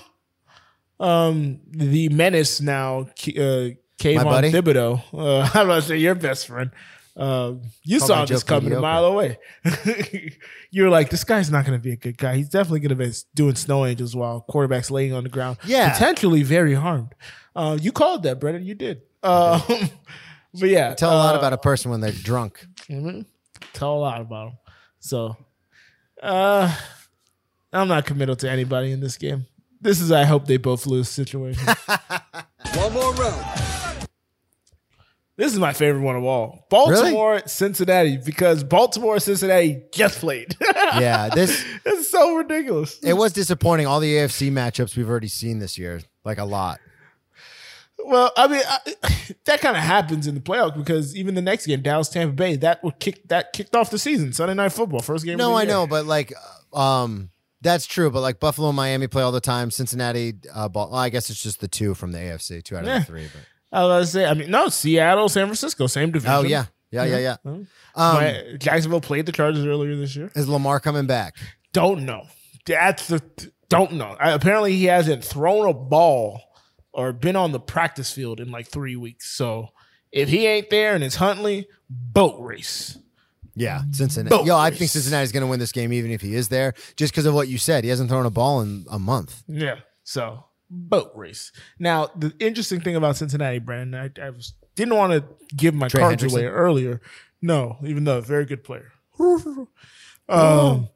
[SPEAKER 1] Um, the menace now, uh, Kayvon
[SPEAKER 2] buddy?
[SPEAKER 1] Thibodeaux. Uh, [laughs] I'm about to say your best friend. Uh, you
[SPEAKER 2] Call
[SPEAKER 1] saw
[SPEAKER 2] me
[SPEAKER 1] this
[SPEAKER 2] Joe
[SPEAKER 1] coming a mile away. [laughs] you were like, this guy's not going to be a good guy. He's definitely going to be doing snow angels while quarterbacks laying on the ground.
[SPEAKER 2] Yeah.
[SPEAKER 1] potentially very harmed. Uh, you called that, Brennan. You did. Um, [laughs] but yeah,
[SPEAKER 2] Tell a lot
[SPEAKER 1] uh,
[SPEAKER 2] about a person when they're drunk.
[SPEAKER 1] Mhm. Tell a lot about them. So, uh, I'm not committal to anybody in this game. This is I hope they both lose situation. [laughs]
[SPEAKER 4] One more round.
[SPEAKER 1] This is my favorite one of all. Baltimore, Cincinnati, because Baltimore, Cincinnati just played. [laughs]
[SPEAKER 2] Yeah, this
[SPEAKER 1] it's so ridiculous.
[SPEAKER 2] it was disappointing. All the AFC matchups we've already seen this year, like a lot.
[SPEAKER 1] Well, I mean, I, [laughs] that kind of happens in the playoffs because even the next game, Dallas Tampa Bay, that would kick that kicked off the season. Sunday night football, first game. of
[SPEAKER 2] No, I know, but like, um, that's true. But like Buffalo and Miami play all the time. Cincinnati, uh, ball, well, I guess it's just the two from the AFC, two out of
[SPEAKER 1] Yeah.
[SPEAKER 2] the three. But
[SPEAKER 1] I was gonna say, I mean, no, Seattle, San Francisco, same division.
[SPEAKER 2] oh yeah, yeah, yeah, yeah. Um,
[SPEAKER 1] My- Jacksonville played the Chargers earlier this year.
[SPEAKER 2] is Lamar coming back?
[SPEAKER 1] Don't know. That's the don't know. I, apparently, he hasn't thrown a ball or been on the practice field in like three weeks. So if he ain't there and it's Huntley, boat race.
[SPEAKER 2] Yeah, Cincinnati.
[SPEAKER 1] Boat
[SPEAKER 2] Yo, I
[SPEAKER 1] race.
[SPEAKER 2] think Cincinnati's going to win this game even if he is there, just because of what you said. He hasn't thrown a ball in a month.
[SPEAKER 1] Yeah. So boat race. Now the interesting thing about Cincinnati, Brandon, I, I was, didn't want to give my
[SPEAKER 2] Trey
[SPEAKER 1] cards
[SPEAKER 2] Hendrickson?
[SPEAKER 1] away earlier. No, even though a very good player. [laughs] um,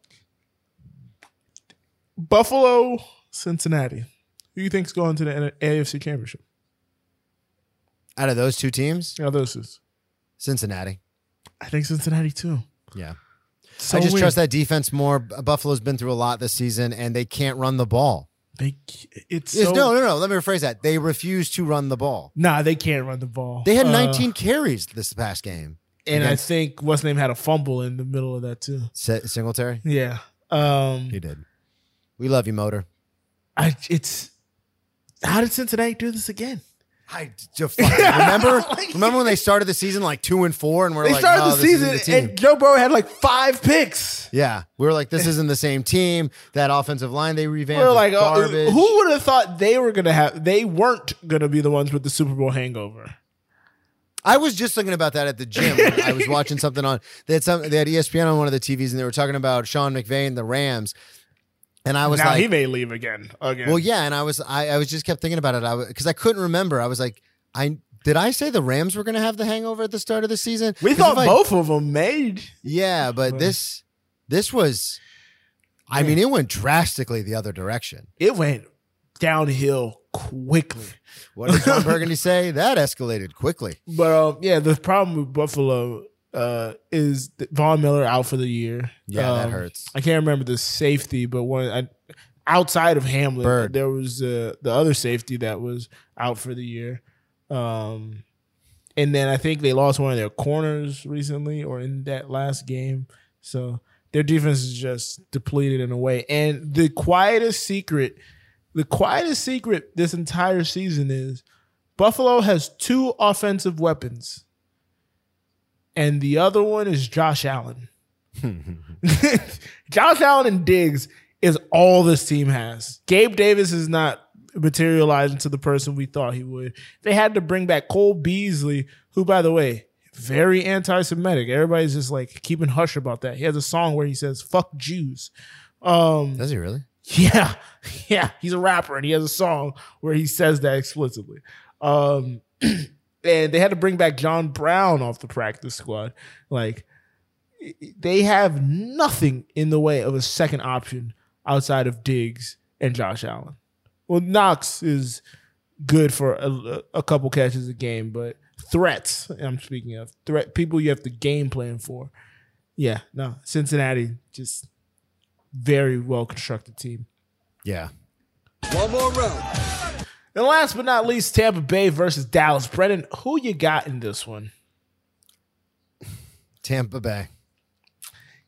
[SPEAKER 1] Buffalo, Cincinnati. Who do you think's going to the AFC Championship?
[SPEAKER 2] Out of those two teams,
[SPEAKER 1] Yeah, those is.
[SPEAKER 2] Cincinnati.
[SPEAKER 1] I think Cincinnati too.
[SPEAKER 2] Yeah.
[SPEAKER 1] So
[SPEAKER 2] I just
[SPEAKER 1] weird.
[SPEAKER 2] trust that defense more. Buffalo's been through a lot this season, and they can't run the ball.
[SPEAKER 1] They, it's
[SPEAKER 2] Yes,
[SPEAKER 1] so,
[SPEAKER 2] no, no, no. Let me rephrase that. They refuse to run the ball.
[SPEAKER 1] Nah, they can't run the ball.
[SPEAKER 2] They had
[SPEAKER 1] Uh,
[SPEAKER 2] 19 carries this past game.
[SPEAKER 1] and I think what's name had a fumble in the middle of that too.
[SPEAKER 2] Singletary.
[SPEAKER 1] Yeah. Um,
[SPEAKER 2] He did. We love you, Motor.
[SPEAKER 1] I it's how did Cincinnati do this again?
[SPEAKER 2] I just remember. [laughs] remember [laughs] when they started the season like two and four, and we're
[SPEAKER 1] They
[SPEAKER 2] like,
[SPEAKER 1] started
[SPEAKER 2] no,
[SPEAKER 1] the season
[SPEAKER 2] the team.
[SPEAKER 1] and Joe Burrow had like five picks.
[SPEAKER 2] yeah, we were like, this [laughs] isn't the same team. That offensive line they
[SPEAKER 1] We
[SPEAKER 2] revamped.
[SPEAKER 1] were
[SPEAKER 2] is
[SPEAKER 1] like, oh,
[SPEAKER 2] garbage.
[SPEAKER 1] who would have thought they were gonna have? They weren't gonna be the ones with the Super Bowl hangover.
[SPEAKER 2] I was just thinking about that at the gym. I was watching something on. They had some. They had ESPN on one of the TVs, and they were talking about Sean McVay and the Rams. And I was
[SPEAKER 1] now
[SPEAKER 2] like,
[SPEAKER 1] he may leave again. Again.
[SPEAKER 2] Well, yeah, and I was I, I was just kept thinking about it. I because I couldn't remember. I was like, I did I say the Rams were going to have the hangover at the start of the season?
[SPEAKER 1] We thought
[SPEAKER 2] I-
[SPEAKER 1] both of them made.
[SPEAKER 2] Yeah, but this this was. I mean, it went drastically the other direction.
[SPEAKER 1] It went downhill quickly.
[SPEAKER 2] What did John [laughs] Burgundy say? That escalated quickly.
[SPEAKER 1] But um, yeah, the problem with Buffalo uh, is that Von Miller out for the year.
[SPEAKER 2] Yeah, that
[SPEAKER 1] Um,
[SPEAKER 2] hurts.
[SPEAKER 1] I can't remember the safety, but one I, outside of Hamlin,
[SPEAKER 2] Bird.
[SPEAKER 1] there was uh, the other safety that was out for the year. Um, and then I think they lost one of their corners recently, or in that last game. So their defense is just depleted in a way. And the quietest secret, the quietest secret this entire season is Buffalo has two offensive weapons, and the other one is Josh Allen. [laughs] Josh Allen and Diggs is all this team has. Gabe Davis is not materializing to the person we thought he would. They had to bring back Cole Beasley, who, by the way, very anti-Semitic. Everybody's just like keeping hush about that. He has a song where he says "fuck Jews." Um,
[SPEAKER 2] Does he really?
[SPEAKER 1] yeah, [laughs] yeah, he's a rapper and he has a song where he says that explicitly. Um, [clears throat] and they had to bring back John Brown off the practice squad. Like they have nothing in the way of a second option outside of Diggs and Josh Allen. Well, Knox is good for a, a couple catches a game, but threats I'm speaking of threat people you have to game plan for. Yeah, no, Cincinnati just very well constructed team.
[SPEAKER 2] Yeah.
[SPEAKER 4] One more round.
[SPEAKER 1] And last but not least, Tampa Bay versus Dallas. Brennan, who you got in this one?
[SPEAKER 2] Tampa Bay.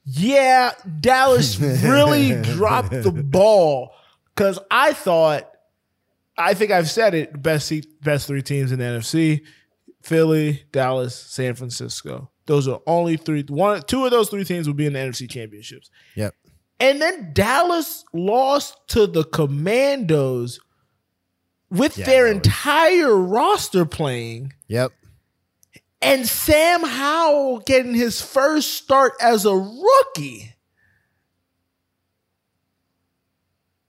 [SPEAKER 1] Yeah, Dallas really [laughs] dropped the ball because I thought, I think I've said it, best best three teams in the NFC: Philly, Dallas, San Francisco. Those are only three. One, two of those three teams will be in the NFC championships.
[SPEAKER 2] Yep.
[SPEAKER 1] And then Dallas lost to the Commandos with
[SPEAKER 2] Yeah,
[SPEAKER 1] their
[SPEAKER 2] was-
[SPEAKER 1] entire roster playing.
[SPEAKER 2] Yep.
[SPEAKER 1] and Sam Howell getting his first start as a rookie.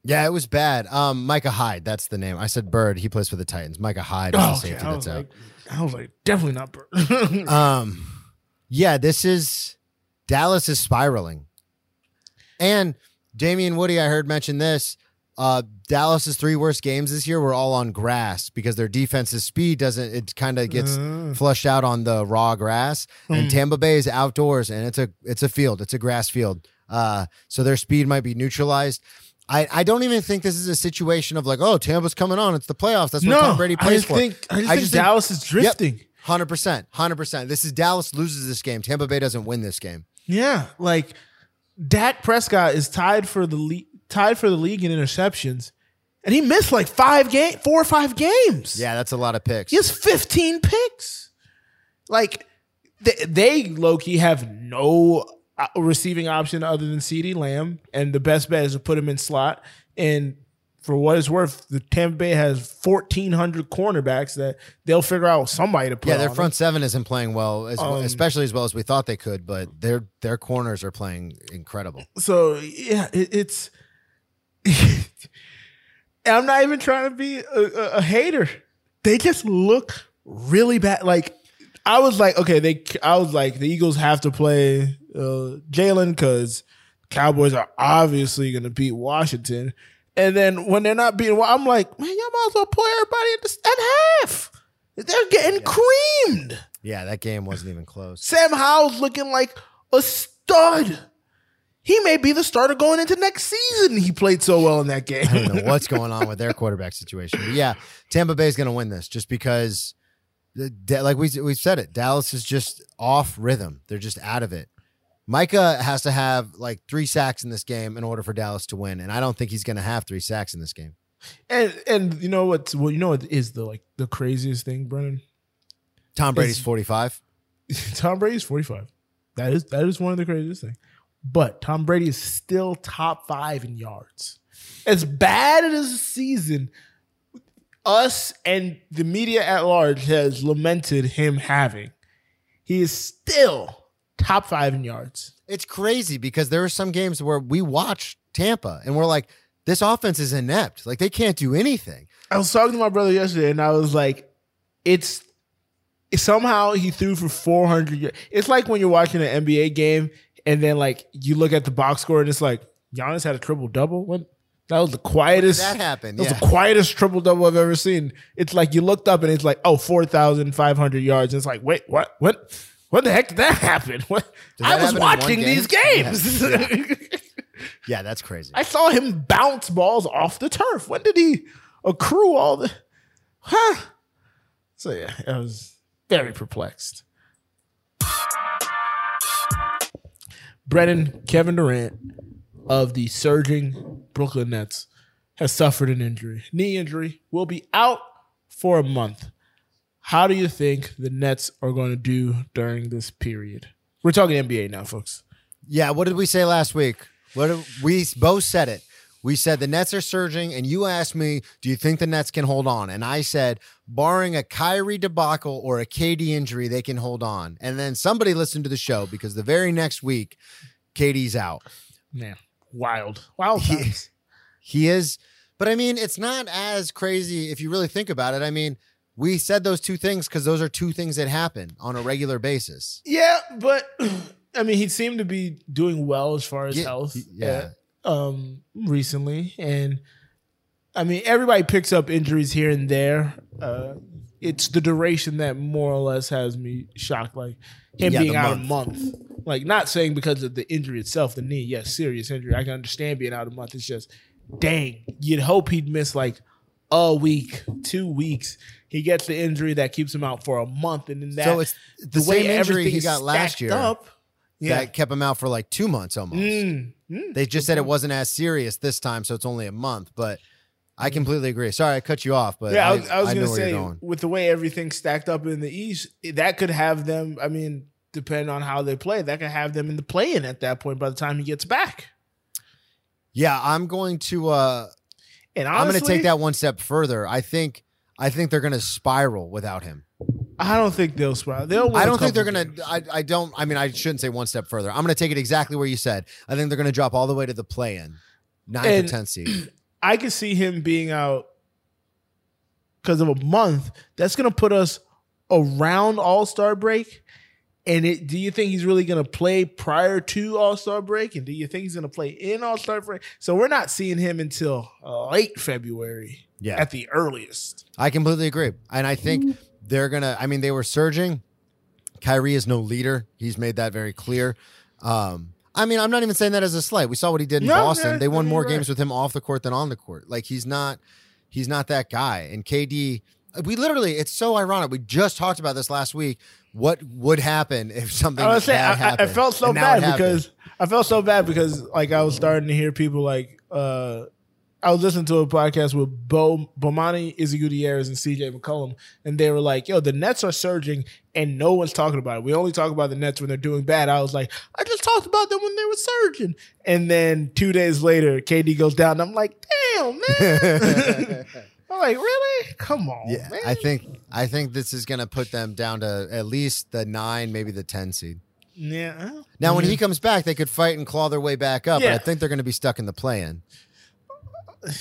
[SPEAKER 2] Yeah, it was bad. Um, Micah Hyde, that's the name. I said Bird. He plays for the Titans. Micah Hyde is
[SPEAKER 1] Oh, okay.
[SPEAKER 2] safety
[SPEAKER 1] I
[SPEAKER 2] that's
[SPEAKER 1] was
[SPEAKER 2] out.
[SPEAKER 1] like, I was like, definitely not Bird. [laughs]
[SPEAKER 2] Um, yeah, this is Dallas is spiraling, and Damien Woody. I heard mention this. Uh, Dallas's three worst games this year were all on grass because their defense's speed doesn't. It kind of gets flushed out on the raw grass, and Tampa Bay is outdoors, and it's a it's a field. It's a grass field. Uh, so their speed might be neutralized. I, I don't even think this is a situation of like, oh, Tampa's coming on. It's the playoffs. That's what
[SPEAKER 1] no,
[SPEAKER 2] Tom Brady
[SPEAKER 1] I
[SPEAKER 2] plays
[SPEAKER 1] just
[SPEAKER 2] for.
[SPEAKER 1] think I just think Dallas is drifting.
[SPEAKER 2] Hundred percent, hundred percent. This is Dallas loses this game. Tampa Bay doesn't win this game.
[SPEAKER 1] Yeah, like Dak Prescott is tied for the league, tied for the league in interceptions, and he missed like five game, four or five games.
[SPEAKER 2] Yeah, that's a lot of picks.
[SPEAKER 1] He has 15 picks. Like they, they low key have no uh, receiving option other than CeeDee Lamb, and the best bet is to put him in slot. And for what it's worth, the Tampa Bay has 1,400 cornerbacks that they'll figure out somebody to put.
[SPEAKER 2] yeah, their
[SPEAKER 1] on
[SPEAKER 2] front seven isn't playing well, as
[SPEAKER 1] Um,
[SPEAKER 2] especially as well as we thought they could. But their their corners are playing incredible.
[SPEAKER 1] So yeah, it, it's. I'm not even trying to be a, a, a hater. They just look really bad. Like I was like, okay, they. I was like, the Eagles have to play uh, Jalen because Cowboys are obviously going to beat Washington. And then when they're not beating, well, I'm like, man, y'all might as well play everybody at, the, at half. They're getting creamed.
[SPEAKER 2] Yeah, that game wasn't even close.
[SPEAKER 1] Sam Howell's looking like a stud. He may be the starter going into next season. He played so well in that game.
[SPEAKER 2] I don't know what's going on with their [laughs] quarterback situation. But yeah, Tampa Bay is going to win this just because, the, like we we said it, Dallas is just off rhythm. They're just out of it. Micah has to have like three sacks in this game in order for Dallas to win, and I don't think he's going to have three sacks in this game.
[SPEAKER 1] And and you know what? Well, you know what is the like the craziest thing, Brennan?
[SPEAKER 2] Tom Brady's forty five. [laughs]
[SPEAKER 1] Tom Brady's 45. That is that is one of the craziest things. But Tom Brady is still top five in yards. As bad as the season, us and the media at large has lamented him having. He is still top five in yards.
[SPEAKER 2] It's crazy because there are some games where we watch Tampa and we're like, this offense is inept. Like they can't do anything.
[SPEAKER 1] I was talking to my brother yesterday, and I was like, "It's somehow he threw for 400. yards. It's like when you're watching an NBA game, and then like you look at the box score, and it's like Giannis had a triple double. What? That was the quietest.
[SPEAKER 2] that happened.
[SPEAKER 1] That was the quietest triple double I've ever seen. It's like you looked up, and it's like, oh, 4,500 yards. And it's like, wait, what? What? What the heck did that happen? [laughs] What?
[SPEAKER 2] Did
[SPEAKER 1] I was
[SPEAKER 2] happen
[SPEAKER 1] watching these games. [laughs]
[SPEAKER 2] Yeah, that's crazy.
[SPEAKER 1] I saw him bounce balls off the turf. When did he accrue all the? Huh? So yeah, I was very perplexed. Brennan Kevin Durant of the surging Brooklyn Nets has suffered an injury, knee injury, will be out for a month. How do you think the Nets are going to do during this period? We're talking NBA now, folks.
[SPEAKER 2] Yeah, what did we say last week? What we both said it. We said the Nets are surging, and you asked me, "Do you think the Nets can hold on?" And I said, barring a Kyrie debacle or a KD injury, they can hold on. And then somebody listened to the show because the very next week, KD's out.
[SPEAKER 1] Man, wild, wild
[SPEAKER 2] He- [laughs] He is, but I mean, it's not as crazy if you really think about it. I mean, we said those two things because those are two things that happen on a regular basis.
[SPEAKER 1] Yeah, but [clears throat] I mean, he seemed to be doing well as far as
[SPEAKER 2] Yeah,
[SPEAKER 1] health.
[SPEAKER 2] yeah.
[SPEAKER 1] Um, recently, and I mean, everybody picks up injuries here and there. Uh, it's the duration that more or less has me shocked. Like him
[SPEAKER 2] Yeah,
[SPEAKER 1] being out
[SPEAKER 2] month.
[SPEAKER 1] a month. Like not saying because of the injury itself, the knee. Yes, serious injury. I can understand being out a month. It's just, dang, you'd hope he'd miss like a week, two weeks. He gets the injury that keeps him out for a month, and then that
[SPEAKER 2] so it's the,
[SPEAKER 1] way
[SPEAKER 2] same injury
[SPEAKER 1] everything
[SPEAKER 2] he got last year
[SPEAKER 1] Up, yeah.
[SPEAKER 2] that kept him out for like two months almost.
[SPEAKER 1] Mm, mm.
[SPEAKER 2] They just said it wasn't as serious this time, so it's only a month. But I completely agree. Sorry, I cut you off, but
[SPEAKER 1] yeah, I
[SPEAKER 2] I,
[SPEAKER 1] was, I was
[SPEAKER 2] know
[SPEAKER 1] gonna say
[SPEAKER 2] going.
[SPEAKER 1] with the way everything's stacked up in the East, that could have them. I mean, depending on how they play, that could have them in the play-in at that point. By the time he gets back,
[SPEAKER 2] Yeah, I'm going to. uh
[SPEAKER 1] and
[SPEAKER 2] I'm going to take that one step further. I think. I think they're going to spiral without him.
[SPEAKER 1] I don't think they'll spiral. They'll. win
[SPEAKER 2] I
[SPEAKER 1] a
[SPEAKER 2] don't think they're going to. I, I don't. I mean, I shouldn't say one step further. I'm going to take it exactly where you said. I think they're going to drop all the way to the play-in, ninth
[SPEAKER 1] And-
[SPEAKER 2] or tenth seed.
[SPEAKER 1] I can see him being out because of a month. That's going to put us around All Star break. And it, do you think he's really going to play prior to All Star break? And do you think he's going to play in All Star break? So we're not seeing him until uh, late February
[SPEAKER 2] Yeah.
[SPEAKER 1] at the earliest.
[SPEAKER 2] I completely agree. And I think they're going to, I mean, they were surging. Kyrie is no leader. He's made that very clear. Um, I mean, I'm not even saying that as a slight. We saw what he did in
[SPEAKER 1] No,
[SPEAKER 2] Boston.
[SPEAKER 1] yeah,
[SPEAKER 2] they won more
[SPEAKER 1] right.
[SPEAKER 2] games with him off the court than on the court. Like he's not, he's not that guy. And KD, we literally, it's so ironic. We just talked about this last week. What would happen if [laughs] something
[SPEAKER 1] I was saying, I, I, felt so
[SPEAKER 2] And now it
[SPEAKER 1] bad because I felt so bad because like I was starting to hear people like uh I was listening to a podcast with Bo Bomani Izzy Gutierrez and CJ McCollum, and they were like, "Yo, the Nets are surging, and no one's talking about it. We only talk about the Nets when they're doing bad." I was like, "I just talked about them when they were surging," and then two days later, KD goes down. And I'm like, "Damn, man!" [laughs] I'm like, "Really? Come on,
[SPEAKER 2] yeah,
[SPEAKER 1] man."
[SPEAKER 2] I think, I think this is going to put them down to at least the nine, maybe the 10 seed.
[SPEAKER 1] yeah. Uh-huh.
[SPEAKER 2] Now, when he mm-hmm. comes back, they could fight and claw their way back up. But I think they're going to be stuck in the play-in. [sighs]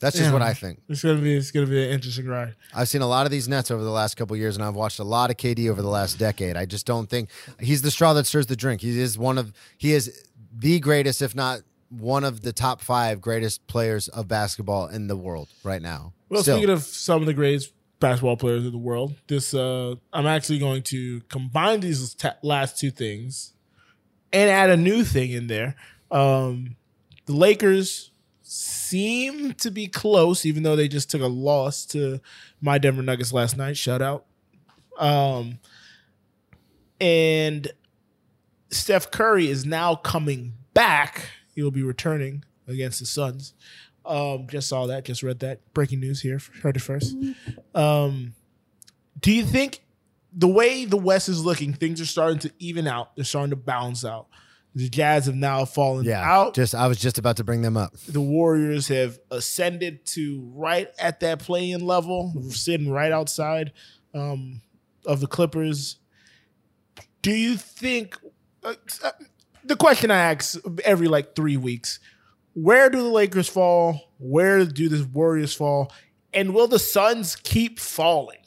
[SPEAKER 2] That's just
[SPEAKER 1] Yeah.
[SPEAKER 2] what I think.
[SPEAKER 1] it's gonna be it's gonna be an interesting ride.
[SPEAKER 2] I've seen a lot of these Nets over the last couple years, and I've watched a lot of KD over the last decade. I just don't think he's the straw that stirs the drink. He is one of he is the greatest, if not one of the top five greatest players of basketball in the world right now.
[SPEAKER 1] Well,
[SPEAKER 2] Still.
[SPEAKER 1] speaking of some of the greatest basketball players in the world, this uh, I'm actually going to combine these ta- last two things and add a new thing in there. Um, the Lakers seem to be close, even though they just took a loss to my Denver Nuggets last night. Shout out. Um, and Steph Curry is now coming back. He will be returning against the Suns. Um, just saw that, just read that. Breaking news here. Heard it first. Um, do you think the way the West is looking, things are starting to even out? They're starting to balance out. The Jazz have now fallen
[SPEAKER 2] yeah,
[SPEAKER 1] out.
[SPEAKER 2] just I was just about to bring them up.
[SPEAKER 1] the Warriors have ascended to right at that playing level, sitting right outside um, of the Clippers. Do you think uh, uh, the question I ask every like three weeks? Where do the Lakers fall? Where do the Warriors fall? And will the Suns keep falling?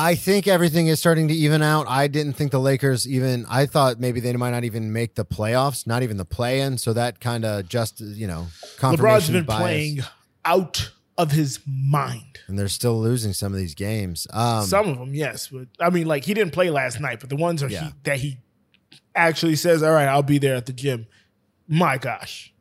[SPEAKER 2] I think everything is starting to even out. I didn't think the Lakers even. I thought maybe they might not even make the playoffs, not even the play-in. So that kind of just you know
[SPEAKER 1] LeBron's been
[SPEAKER 2] bias.
[SPEAKER 1] playing out of his mind.
[SPEAKER 2] and they're still losing some of these games. Um,
[SPEAKER 1] Some of them, yes, but I mean, like he didn't play last night, but the ones are
[SPEAKER 2] Yeah.
[SPEAKER 1] he, that he actually says, "All right, I'll be there at the gym." My gosh,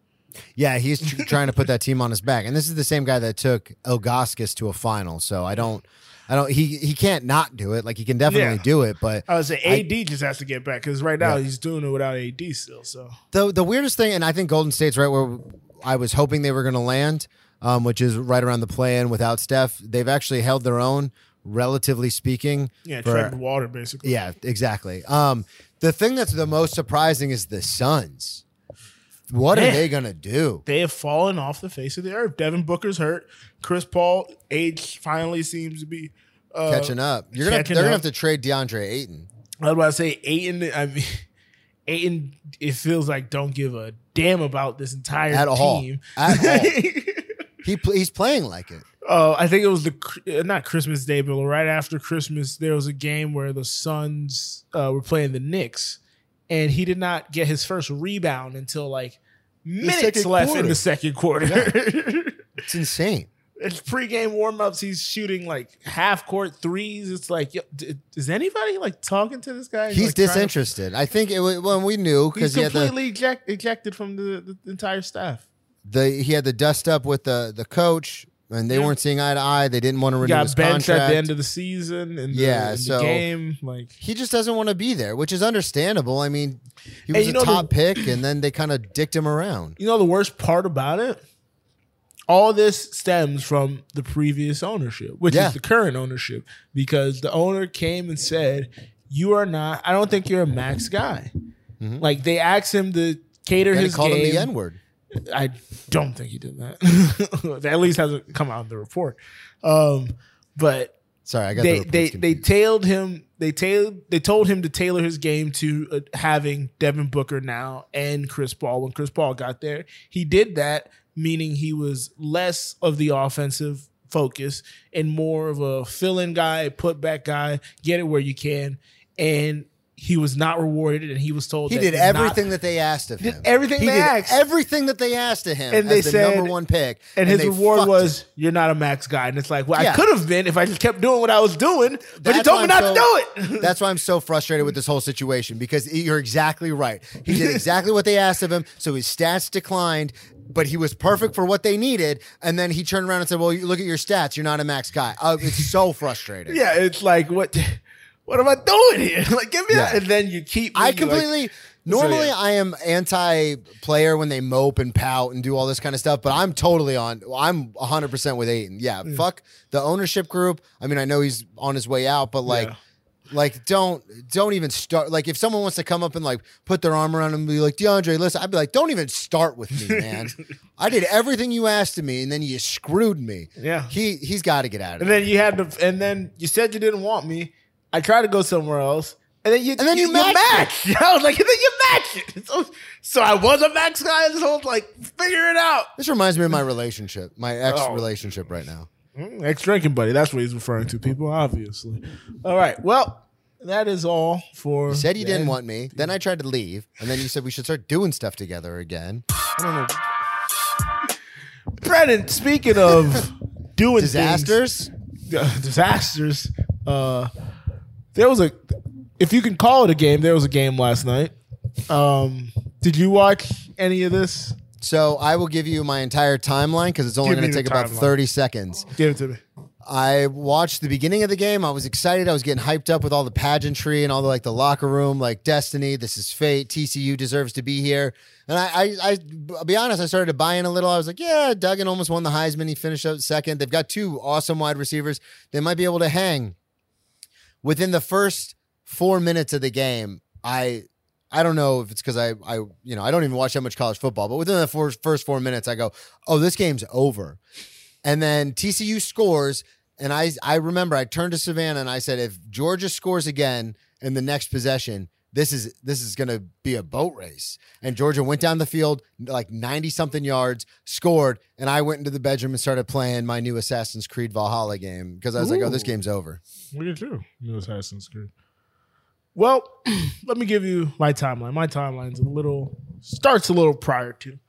[SPEAKER 2] yeah, he's trying to put that team on his back, and this is the same guy that took Ilgauskas to a final. So I don't, I don't. He he can't not do it. Like he can definitely
[SPEAKER 1] Yeah.
[SPEAKER 2] do it, but
[SPEAKER 1] I would say AD just has to get back because right now
[SPEAKER 2] Yeah.
[SPEAKER 1] he's doing it without AD still. So
[SPEAKER 2] the the weirdest thing, and I think Golden State's right where I was hoping they were going to land, um, which is right around the play-in without Steph. They've actually held their own relatively speaking.
[SPEAKER 1] Yeah,
[SPEAKER 2] for-
[SPEAKER 1] treading water basically.
[SPEAKER 2] yeah, exactly. Um, the thing that's the most surprising is the Suns. What are they gonna do?
[SPEAKER 1] They have fallen off the face of the earth. Devin Booker's hurt. Chris Paul age finally seems to be uh,
[SPEAKER 2] Catching up. You're gonna they're gonna have to trade DeAndre Ayton.
[SPEAKER 1] I was about to say Aiton. I mean, [laughs] Aiton. It feels like don't give a damn about this entire
[SPEAKER 2] At all.
[SPEAKER 1] team.
[SPEAKER 2] At all. [laughs] He he's playing like it.
[SPEAKER 1] Uh, I think it was the uh, not Christmas Day, but right after Christmas, there was a game where the Suns uh, were playing the Knicks, and he did not get his first rebound until like minutes left in the second quarter. [laughs]
[SPEAKER 2] It's insane.
[SPEAKER 1] it's pregame warmups. He's shooting like half court threes. It's like, yo, d- is anybody like talking to this guy?
[SPEAKER 2] He's
[SPEAKER 1] like, trying to-
[SPEAKER 2] disinterested. I think it was, when we knew because he had the,
[SPEAKER 1] completely eject, ejected from the, the entire staff.
[SPEAKER 2] the he had the dust up with the the coach, and they
[SPEAKER 1] Yeah.
[SPEAKER 2] weren't seeing eye to eye. They didn't want to renew
[SPEAKER 1] got
[SPEAKER 2] his
[SPEAKER 1] benched
[SPEAKER 2] contract.
[SPEAKER 1] at the end of the season and
[SPEAKER 2] Yeah,
[SPEAKER 1] the,
[SPEAKER 2] so-
[SPEAKER 1] game. Like,
[SPEAKER 2] he just doesn't want to be there, which is understandable. I mean, he was a
[SPEAKER 1] know the-
[SPEAKER 2] top pick, and then they kind of dicked him around.
[SPEAKER 1] you know, the worst part about it. All this stems from the previous ownership, which
[SPEAKER 2] Yeah.
[SPEAKER 1] is the current ownership, because the owner came and said, "You are not. I don't think you're a max guy." Mm-hmm. Like they asked him to cater his
[SPEAKER 2] called
[SPEAKER 1] game.
[SPEAKER 2] him the N word.
[SPEAKER 1] I don't think he did that. [laughs] that at least hasn't come out in the report. Um, but
[SPEAKER 2] Sorry, I got
[SPEAKER 1] they
[SPEAKER 2] the
[SPEAKER 1] they they tailed him. They tailed. They told him to tailor his game to uh, having Devin Booker now and Chris Paul. When Chris Paul got there, he did that, meaning he was less of the offensive focus and more of a fill-in guy, put back guy, get it where you can, and he was not rewarded. And he was told
[SPEAKER 2] He did
[SPEAKER 1] he's not-
[SPEAKER 2] everything that they asked of
[SPEAKER 1] Did
[SPEAKER 2] him.
[SPEAKER 1] everything
[SPEAKER 2] he
[SPEAKER 1] they
[SPEAKER 2] did
[SPEAKER 1] asked.
[SPEAKER 2] everything that they asked of him,
[SPEAKER 1] And
[SPEAKER 2] as
[SPEAKER 1] they
[SPEAKER 2] the
[SPEAKER 1] said-
[SPEAKER 2] number one pick.
[SPEAKER 1] and his reward was
[SPEAKER 2] it.
[SPEAKER 1] you're not a max guy. And it's like, well, I could have been if I just kept doing what I was doing, but you told me not
[SPEAKER 2] so-
[SPEAKER 1] to do it. [laughs]
[SPEAKER 2] That's why I'm so frustrated with this whole situation because you're exactly right. He did exactly what they asked of him, so his stats declined, but he was perfect for what they needed. And then he turned around and said, "Well, you look at your stats. You're not a max guy." Uh, it's so frustrating. [laughs]
[SPEAKER 1] yeah, it's like what what am I doing here? [laughs] Like give me
[SPEAKER 2] Yeah.
[SPEAKER 1] a, and then you keep
[SPEAKER 2] I
[SPEAKER 1] you, like-
[SPEAKER 2] completely. Normally,
[SPEAKER 1] yeah.
[SPEAKER 2] I am anti-player when they mope and pout and do all this kind of stuff, but I'm totally on. I'm 100 percent with Aiden. Yeah, mm. fuck the ownership group. I mean, I know he's on his way out, but like,
[SPEAKER 1] Yeah.
[SPEAKER 2] like don't don't even start. Like, if someone wants to come up and like put their arm around him and be like, DeAndre, listen, I'd be like, don't even start with me, man. [laughs] I did everything you asked of me, and then you screwed me.
[SPEAKER 1] Yeah.
[SPEAKER 2] he he's got to get out of
[SPEAKER 1] and
[SPEAKER 2] it.
[SPEAKER 1] then you had to and then you said you didn't want me. I tried to go somewhere else. And then you
[SPEAKER 2] And then you matched
[SPEAKER 1] matched. [laughs] I was like, and then you matched it. [laughs] So, so I was a max guy. This whole like figure it out.
[SPEAKER 2] This reminds me of my relationship, my [laughs] ex
[SPEAKER 1] Oh.
[SPEAKER 2] relationship right now.
[SPEAKER 1] Ex drinking buddy. That's what he's referring to. People, obviously. All right. Well, that is all for.
[SPEAKER 2] You said you didn't want me. Then I tried to leave, and then you said we should start doing stuff together again. I don't know.
[SPEAKER 1] Brennan. Speaking of doing things-
[SPEAKER 2] Disasters.
[SPEAKER 1] uh, disasters. Uh, there was a, if you can call it a game, there was a game last night. Um, did you watch any of this?
[SPEAKER 2] So I will give you my entire timeline because it's only
[SPEAKER 1] Give
[SPEAKER 2] going to
[SPEAKER 1] the
[SPEAKER 2] take about
[SPEAKER 1] timeline.
[SPEAKER 2] 30 seconds.
[SPEAKER 1] Give it to me.
[SPEAKER 2] I watched the beginning of the game. I was excited. I was getting hyped up with all the pageantry and all the like the locker room, like destiny. This is fate. TCU deserves to be here. And I, I, I, I'll be honest. I started to buy in a little. I was like, yeah, Duggan almost won the Heisman. He finished up second. They've got two awesome wide receivers. They might be able to hang. Within the first four minutes of the game, I, I don't know if it's because I, I, you know, I don't even watch that much college football. But within the first first four minutes, I go, oh, this game's over. And then TCU scores. And I I remember I turned to Savannah and I said, if Georgia scores again in the next possession, this is this is gonna be a boat race. And Georgia went down the field like 90 something yards, scored, and I went into the bedroom and started playing my new Assassin's Creed Valhalla game because I was like, oh, this game's over.
[SPEAKER 1] You do? New Assassin's Creed. Well, [clears throat] let me give you my timeline. My timeline's a little starts a little prior to.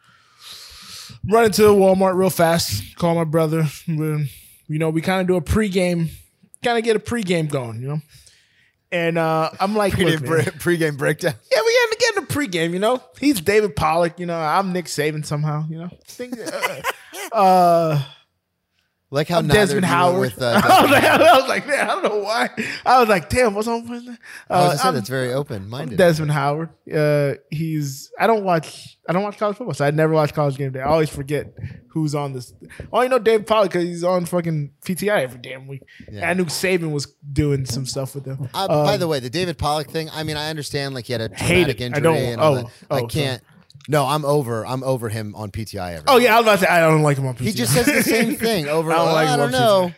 [SPEAKER 1] Run into Walmart real fast. Call my brother. You know, we kind of do a pregame, kind of get a pregame going. You know, and uh, I'm like, look, man.
[SPEAKER 2] Pre-game breakdown. [laughs]
[SPEAKER 1] Yeah, we had to get in the pregame, you know. He's David Pollack, you know. I'm Nick Saban somehow, you know. Uh, [laughs] uh,
[SPEAKER 2] Like how
[SPEAKER 1] Desmond
[SPEAKER 2] of you went
[SPEAKER 1] Howard.
[SPEAKER 2] with uh, [laughs]
[SPEAKER 1] I, was
[SPEAKER 2] Desmond
[SPEAKER 1] like. I was like, man, I don't know why. I was like, damn, what's on?
[SPEAKER 2] I
[SPEAKER 1] Uh,
[SPEAKER 2] say
[SPEAKER 1] I'm-
[SPEAKER 2] that's very open minded.
[SPEAKER 1] Desmond Howard. Uh, he's. I don't watch. I don't watch college football, so I never watch college game day. I always forget who's on this. I you know David Pollack because he's on fucking PTI every damn week.
[SPEAKER 2] Yeah.
[SPEAKER 1] I knew Saban was doing some stuff with them.
[SPEAKER 2] Uh, by the way, the David Pollack thing. I mean, I understand like he had a traumatic
[SPEAKER 1] it. I
[SPEAKER 2] injury
[SPEAKER 1] don't-
[SPEAKER 2] and all
[SPEAKER 1] oh,
[SPEAKER 2] that.
[SPEAKER 1] oh,
[SPEAKER 2] I can't. sorry. No, I'm over. I'm over him on PTI. Every
[SPEAKER 1] oh yeah, I was about to say I don't like him on PTI.
[SPEAKER 2] He just says the same [laughs] thing over.
[SPEAKER 1] I
[SPEAKER 2] I
[SPEAKER 1] don't like
[SPEAKER 2] I
[SPEAKER 1] him
[SPEAKER 2] don't
[SPEAKER 1] on
[SPEAKER 2] know.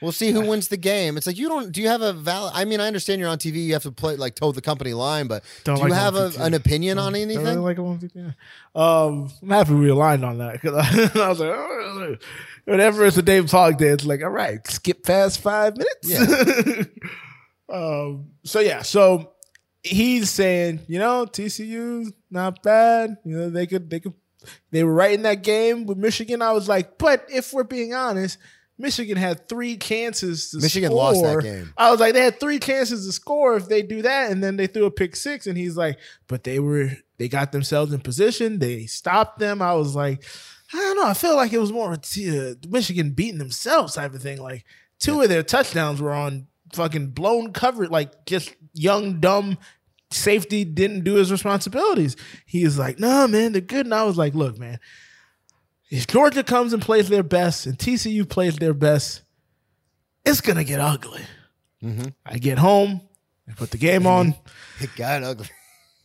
[SPEAKER 2] We'll see who wins the game. It's like you don't. Do you have a valid? I mean, I understand you're on TV. You have to play like toe the company line, but
[SPEAKER 1] Don't
[SPEAKER 2] do you have a, an opinion on anything?
[SPEAKER 1] I don't really like him on PTI. Um, I'm happy we aligned on that because [laughs] I, was like, oh, whenever it's a David Pollack day, it's like, all right, skip past five minutes. [laughs] um, so yeah, so he's saying, you know, TCU not bad. You know, they could they could they were right in that game with Michigan. I was like, but if we're being honest, Michigan had three chances to
[SPEAKER 2] Michigan
[SPEAKER 1] score.
[SPEAKER 2] lost that game.
[SPEAKER 1] I was like, they had three chances to score if they do that, and then they threw a pick six, and he's like, but they were they got themselves in position, they stopped them. I was like, I don't know, I feel like it was more a uh, Michigan beating themselves type of thing. Like two of their touchdowns were on fucking blown cover, like just young dumb safety didn't do his responsibilities. He was like, nah, man, they're good. And I was like, look, man, if Georgia comes and plays their best and TCU plays their best, it's gonna get ugly. I get home, I put the game on. [laughs]
[SPEAKER 2] It got ugly.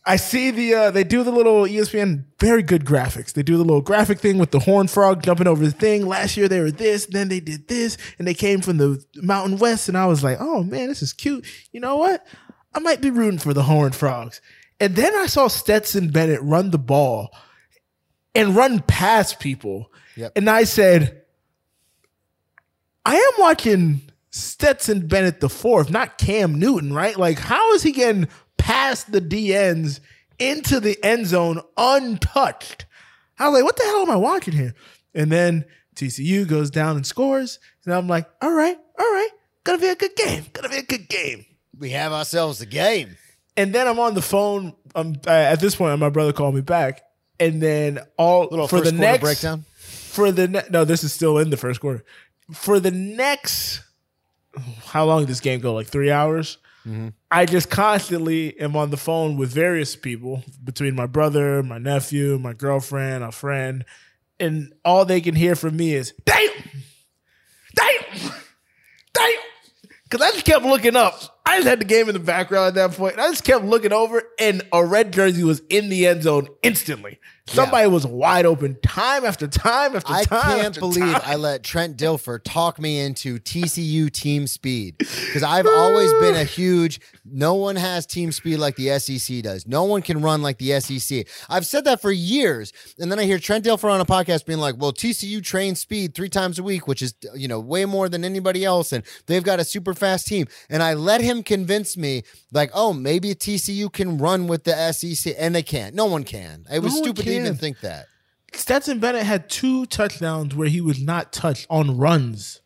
[SPEAKER 1] I see the uh, they do the little ESPN very good graphics. They do the little graphic thing with the horn frog jumping over the thing. Last year they were this, then they did this, and they came from the Mountain West, and I was like, oh man, this is cute. You know what? I might be rooting for the horned frogs. And then I saw Stetson Bennett run the ball and run past people,
[SPEAKER 2] Yep.
[SPEAKER 1] and I said, I am watching Stetson Bennett the fourth, not Cam Newton, right? Like, how is he getting past the DNs into the end zone untouched? I was like, what the hell am I watching here? And then TCU goes down and scores, and I'm like, all right, all right, gonna be a good game, gonna be a good game.
[SPEAKER 2] We have ourselves a game.
[SPEAKER 1] And then I'm on the phone. Um, uh, at this point, my brother called me back, and then all
[SPEAKER 2] Little
[SPEAKER 1] for the next
[SPEAKER 2] breakdown.
[SPEAKER 1] for the ne- no, this is still in the first quarter. For the next, how long did this game go? Like three hours. I just constantly am on the phone with various people between my brother, my nephew, my girlfriend, a friend, and all they can hear from me is "damn, damn, damn," because I just kept looking up. I just had the game in the background at that point. And I just kept looking over, and a red jersey was in the end zone instantly. Somebody was wide open time after time after
[SPEAKER 2] I
[SPEAKER 1] time.
[SPEAKER 2] I
[SPEAKER 1] can't
[SPEAKER 2] believe
[SPEAKER 1] time.
[SPEAKER 2] I let Trent Dilfer talk me into TCU team speed because [laughs] I've always been a huge. No one has team speed like the SEC does. No one can run like the SEC. I've said that for years, and then I hear Trent Dilfer on a podcast being like, "Well, TCU trains speed three times a week, which is you know way more than anybody else, and they've got a super fast team." And I let him convince me, like, "Oh, maybe TCU can run with the SEC," and they can't. No one can. It was
[SPEAKER 1] No
[SPEAKER 2] stupid to even think that.
[SPEAKER 1] Stetson Bennett had two touchdowns where he was not touched on runs.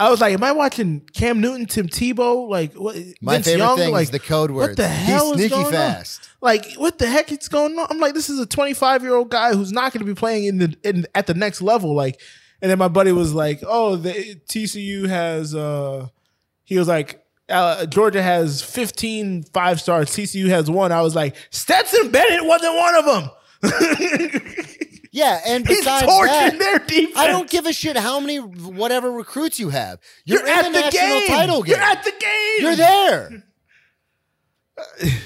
[SPEAKER 1] I was like, am I watching Cam Newton, Tim Tebow? Like, what,
[SPEAKER 2] My
[SPEAKER 1] Vince
[SPEAKER 2] favorite
[SPEAKER 1] Young?
[SPEAKER 2] thing
[SPEAKER 1] like,
[SPEAKER 2] is the code
[SPEAKER 1] What the hell
[SPEAKER 2] He's
[SPEAKER 1] is
[SPEAKER 2] sneaky
[SPEAKER 1] going
[SPEAKER 2] fast.
[SPEAKER 1] on? Like, what the heck is going on? I'm like, this is a 25 year old guy who's not going to be playing in the in at the next level. Like, and then my buddy was like, oh, the TCU has. uh He was like. Uh, Georgia has 15 five stars. TCU has one. I was like, Stetson Bennett wasn't one of them. [laughs]
[SPEAKER 2] Yeah, and besides
[SPEAKER 1] torching
[SPEAKER 2] that,
[SPEAKER 1] their defense.
[SPEAKER 2] I don't give a shit how many whatever recruits you have. You're,
[SPEAKER 1] You're at the
[SPEAKER 2] national
[SPEAKER 1] game.
[SPEAKER 2] title game.
[SPEAKER 1] You're at the game.
[SPEAKER 2] You're there. [sighs]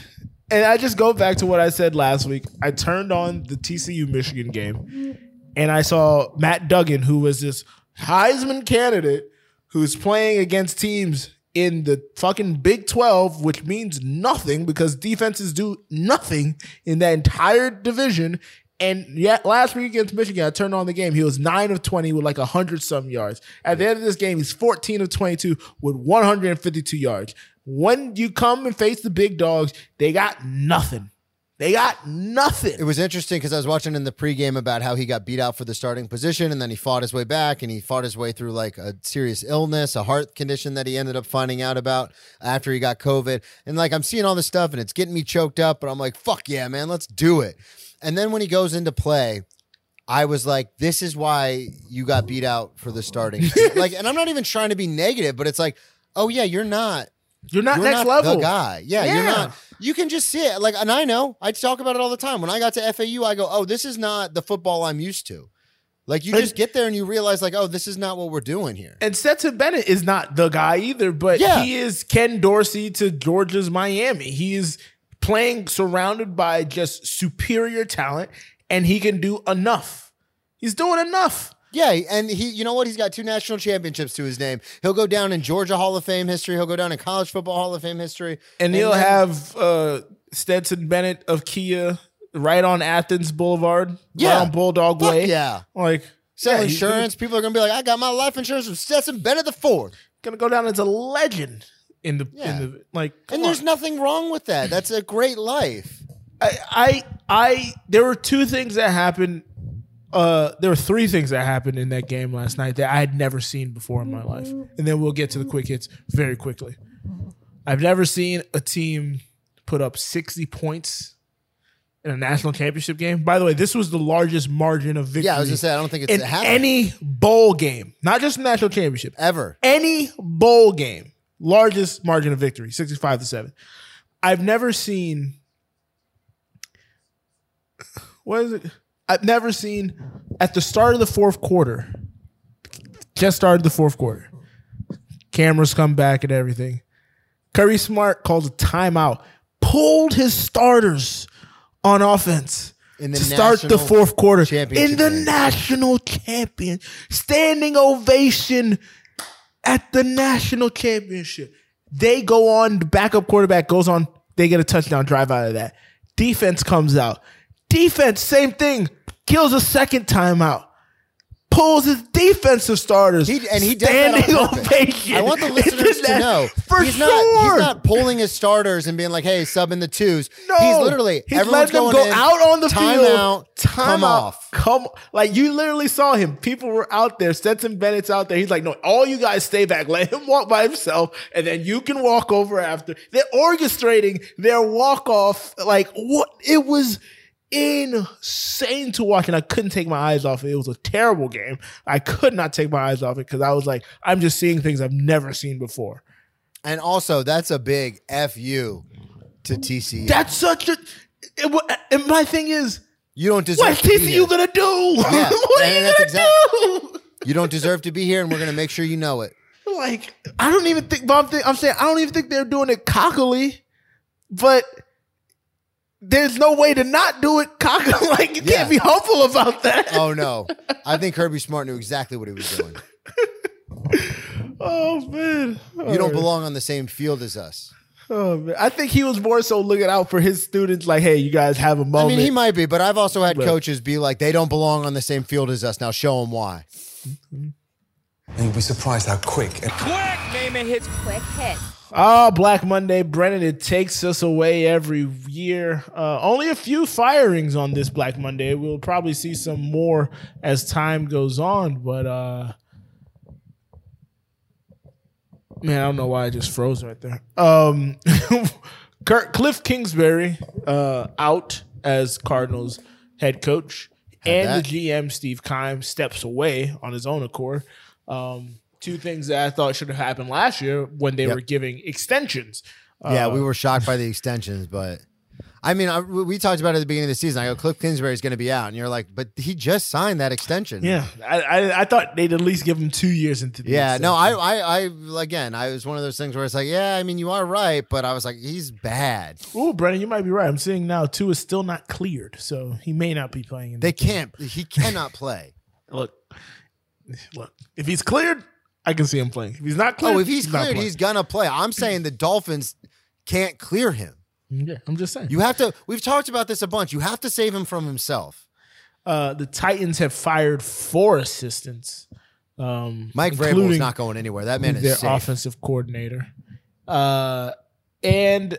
[SPEAKER 1] And I just go back to what I said last week. I turned on the TCU Michigan game and I saw Max Duggan, who was this Heisman candidate who's playing against teams in the fucking Big 12, which means nothing because defenses do nothing in that entire division. And yet last week against Michigan, I turned on the game. He was 9 of 20 with like 100 some yards. At the end of this game, he's 14 of 22 with 152 yards. When you come and face the big dogs, they got nothing. They got nothing.
[SPEAKER 2] It was interesting because I was watching in the pregame about how he got beat out for the starting position and then he fought his way back and he fought his way through like a serious illness, a heart condition that he ended up finding out about after he got COVID. And like I'm seeing all this stuff and it's getting me choked up, but I'm like, fuck yeah, man, let's do it. And then when he goes into play, I was like, this is why you got beat out for the starting. [laughs] like, and I'm not even trying to be negative, but it's like, oh yeah, you're not
[SPEAKER 1] You're not
[SPEAKER 2] you're
[SPEAKER 1] next
[SPEAKER 2] not
[SPEAKER 1] level.
[SPEAKER 2] the guy. Yeah, you're not. You can just see it. Like, and I know. I talk about it all the time. When I got to FAU, I go, "Oh, this is not the football I'm used to." Like, you
[SPEAKER 1] And-
[SPEAKER 2] just get there and you realize, like, "Oh, this is not what we're doing here."
[SPEAKER 1] And Stetson Bennett is not the guy either, but
[SPEAKER 2] Yeah.
[SPEAKER 1] he is Ken Dorsey to Georgia's Miami. He is playing surrounded by just superior talent, and he can do enough. He's doing enough.
[SPEAKER 2] Yeah, and he, you know what? He's got two national championships to his name. He'll go down in Georgia Hall of Fame history. He'll go down in college football Hall of Fame history.
[SPEAKER 1] And he'll
[SPEAKER 2] then-
[SPEAKER 1] have uh, Stetson Bennett of Kia right on Athens Boulevard,
[SPEAKER 2] Yeah.
[SPEAKER 1] right on Bulldog
[SPEAKER 2] Fuck
[SPEAKER 1] Way.
[SPEAKER 2] yeah.
[SPEAKER 1] Like
[SPEAKER 2] sell
[SPEAKER 1] yeah,
[SPEAKER 2] insurance. People are gonna be like, "I got my life insurance from Stetson Bennett the fourth.
[SPEAKER 1] Gonna go down as a legend in the
[SPEAKER 2] Yeah.
[SPEAKER 1] in the like.
[SPEAKER 2] And there's nothing wrong with that. That's a great life.
[SPEAKER 1] I, I I there were two things that happened. Uh, there were three things that happened in that game last night that I had never seen before in my life, and then we'll get to the quick hits very quickly. I've never seen a team put up sixty points in a national championship game. By the way, this was the largest margin of victory.
[SPEAKER 2] Yeah, I was gonna say I don't think it's
[SPEAKER 1] in
[SPEAKER 2] happened
[SPEAKER 1] any bowl game, not just national championship,
[SPEAKER 2] ever.
[SPEAKER 1] any bowl game, largest margin of victory, 65 to 7. I've never seen what is it? I've never seen at the start of the fourth quarter. Just started the fourth quarter. Cameras come back and everything. Kirby Smart calls a timeout, pulled his starters on offense
[SPEAKER 2] In the
[SPEAKER 1] to start the fourth quarter in the
[SPEAKER 2] game.
[SPEAKER 1] national champion standing ovation at the national championship. They go on, the backup quarterback goes on, they get a touchdown drive out of that. Defense comes out. Defense, same thing, kills a second timeout. Pulls his defensive starters.
[SPEAKER 2] He, and he that on
[SPEAKER 1] standing ovation.
[SPEAKER 2] I want the [laughs] listeners to know
[SPEAKER 1] For
[SPEAKER 2] he's
[SPEAKER 1] sure.
[SPEAKER 2] not he's not pulling his starters and being like, "Hey, sub in the twos.
[SPEAKER 1] No,
[SPEAKER 2] he's literally
[SPEAKER 1] he's
[SPEAKER 2] everyone's
[SPEAKER 1] letting them
[SPEAKER 2] going
[SPEAKER 1] go
[SPEAKER 2] in,
[SPEAKER 1] out on the
[SPEAKER 2] time
[SPEAKER 1] field.
[SPEAKER 2] out,
[SPEAKER 1] time
[SPEAKER 2] come
[SPEAKER 1] out,
[SPEAKER 2] off.
[SPEAKER 1] Come like you literally saw him. People were out there. Stetson Bennett's out there. He's like, no, all you guys stay back. [laughs] Let him walk by himself, and then you can walk over after. They're orchestrating their walk off. Like what? It was insane to watch, and I couldn't take my eyes off it. It was a terrible game. I could not take my eyes off it because I was like, I'm just seeing things I've never seen before.
[SPEAKER 2] And also, that's a big fu to TCU.
[SPEAKER 1] That's such a. It, and my thing is,
[SPEAKER 2] you don't deserve.
[SPEAKER 1] What's
[SPEAKER 2] to be
[SPEAKER 1] TCU gonna do?
[SPEAKER 2] Yeah, [laughs]
[SPEAKER 1] what are you gonna
[SPEAKER 2] exact-
[SPEAKER 1] do?
[SPEAKER 2] You don't deserve to be here, and we're gonna make sure you know it.
[SPEAKER 1] Like, I don't even think. But I'm, think, I'm saying I don't even think they're doing it cockily. But there's no way to not do it cockily. [laughs] Like, you
[SPEAKER 2] Yeah.
[SPEAKER 1] can't be hopeful about that.
[SPEAKER 2] Oh no, I think Kirby Smart knew exactly what he was doing. [laughs]
[SPEAKER 1] Oh man,
[SPEAKER 2] You don't belong on the same field as us.
[SPEAKER 1] Oh man, I think he was more so looking out for his students. Like, hey, you guys have a moment.
[SPEAKER 2] I mean, he might be, but I've also had
[SPEAKER 1] But-
[SPEAKER 2] coaches be like, they don't belong on the same field as us. Now show them why.
[SPEAKER 5] And you'll be surprised how quick and
[SPEAKER 3] Quick!
[SPEAKER 6] Name hits quick hit.
[SPEAKER 1] Oh, Black Monday, Brennan, it takes us away every year. Uh, only a few firings on this Black Monday. We'll probably see some more as time goes on, but uh man, I don't know why I just froze right there. Um [laughs] Kurt Cliff Kingsbury uh out as Cardinals head coach. and
[SPEAKER 2] that.
[SPEAKER 1] the GM Steve Keim steps away on his own accord. Um, two things that I thought should have happened last year when they
[SPEAKER 2] Yep.
[SPEAKER 1] were giving extensions.
[SPEAKER 2] Yeah,
[SPEAKER 1] Uh,
[SPEAKER 2] we were shocked by the extensions, but I mean, I, we talked about it at the beginning of the season. I go, Cliff Kingsbury's going to be out, and you're like, but he just signed that extension.
[SPEAKER 1] Yeah, I, I I thought they'd at least give him two years into the
[SPEAKER 2] Yeah, no. I, I, I, again, I was one of those things where it's like, yeah, I mean, you are right, but I was like, he's bad.
[SPEAKER 1] Ooh, Brennan, you might be right. I'm seeing now Tua is still not cleared, so he may not be playing. In
[SPEAKER 2] They
[SPEAKER 1] the
[SPEAKER 2] can't, he cannot play. [laughs]
[SPEAKER 1] look. Look, if he's cleared, I can see him playing. If he's not cleared,
[SPEAKER 2] Oh, if he's
[SPEAKER 1] not
[SPEAKER 2] cleared, he's gonna play. I'm saying the Dolphins can't clear him.
[SPEAKER 1] Yeah, I'm just saying.
[SPEAKER 2] You have to. We've talked about this a bunch. You have to save him from himself.
[SPEAKER 1] uh, the Titans have fired four assistants. Um,
[SPEAKER 2] Mike Vrabel's
[SPEAKER 1] is
[SPEAKER 2] not going anywhere. That man
[SPEAKER 1] their
[SPEAKER 2] is safe.
[SPEAKER 1] offensive coordinator. Uh, and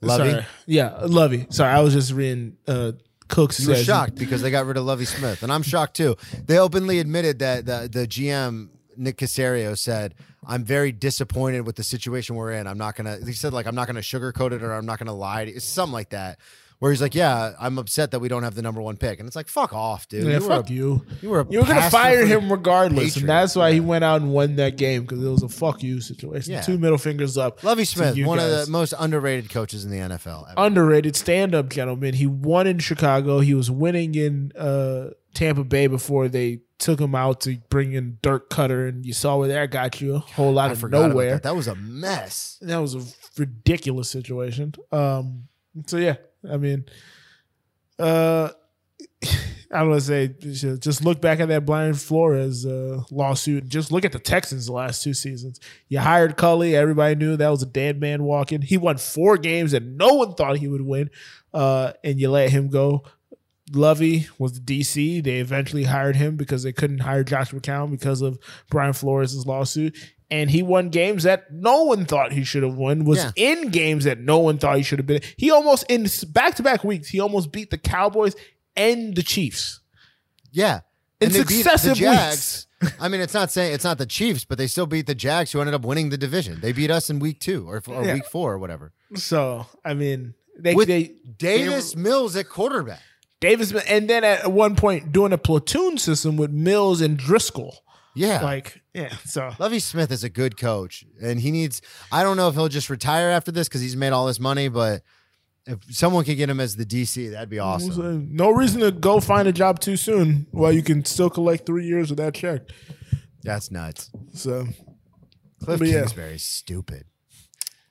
[SPEAKER 2] Lovie?
[SPEAKER 1] Sorry. yeah, Lovie. Sorry, I was just reading. Uh, Cooks
[SPEAKER 2] You were shocked because they got rid of Lovie Smith, and I'm shocked too. They openly admitted that the the GM Nick Caserio said, "I'm very disappointed with the situation we're in. I'm not gonna." He said like, "I'm not gonna sugarcoat it or I'm not gonna lie." to you." Something like that. Where he's like, "Yeah, I'm upset that we don't have the number one pick," and it's like, "Fuck off, dude.
[SPEAKER 1] Yeah,
[SPEAKER 2] you,
[SPEAKER 1] fuck
[SPEAKER 2] were a,
[SPEAKER 1] you.
[SPEAKER 2] you were
[SPEAKER 1] You were gonna fire him regardless,
[SPEAKER 2] Patriots.
[SPEAKER 1] and that's why he went out and won that game because it was a fuck you situation.
[SPEAKER 2] Yeah.
[SPEAKER 1] Two middle fingers up. Lovie
[SPEAKER 2] Smith, one of the most underrated coaches in the NFL. ever.
[SPEAKER 1] underrated stand-up gentleman. He won in Chicago. He was winning in uh, Tampa Bay before they took him out to bring in Dirk Koetter, and you saw where that got you a whole lot
[SPEAKER 2] I
[SPEAKER 1] of nowhere.
[SPEAKER 2] that. That was a mess.
[SPEAKER 1] That was a ridiculous situation. Um, so yeah, I mean, uh, I don't want to say just- look back at that Brian Flores uh, lawsuit. Just look at the Texans the last two seasons. You hired Culley. Everybody knew that was a dead man walking. He won four games and no one thought he would win, uh, and you let him go. Lovie was the DC. They eventually hired him because they couldn't hire Josh McCown because of Brian Flores' lawsuit. And he won games that no one thought he should have won. Was
[SPEAKER 2] Yeah.
[SPEAKER 1] in games that no one thought he should have been. He almost in back to back weeks. He almost beat the Cowboys and the Chiefs.
[SPEAKER 2] Yeah.
[SPEAKER 1] In
[SPEAKER 2] they
[SPEAKER 1] successive weeks. [laughs]
[SPEAKER 2] I mean, it's not saying it's not the Chiefs, but they still beat the Jags, who ended up winning the division. They beat us in week two or, or
[SPEAKER 1] Yeah.
[SPEAKER 2] week four or whatever.
[SPEAKER 1] So I mean, they
[SPEAKER 2] With
[SPEAKER 1] they
[SPEAKER 2] Davis Mills at quarterback.
[SPEAKER 1] Davis, and then at one point doing a platoon system with Mills and Driscoll.
[SPEAKER 2] Yeah.
[SPEAKER 1] Like yeah, so
[SPEAKER 2] Lovie Smith is a good coach, and he needs. I don't know if he'll just retire after this because he's made all this money, but if someone could get him as the DC, that'd be awesome.
[SPEAKER 1] no reason to go find a job too soon while you can still collect three years of that check.
[SPEAKER 2] That's nuts.
[SPEAKER 1] So
[SPEAKER 2] Cliff
[SPEAKER 1] But yeah.
[SPEAKER 2] Kingsbury's stupid.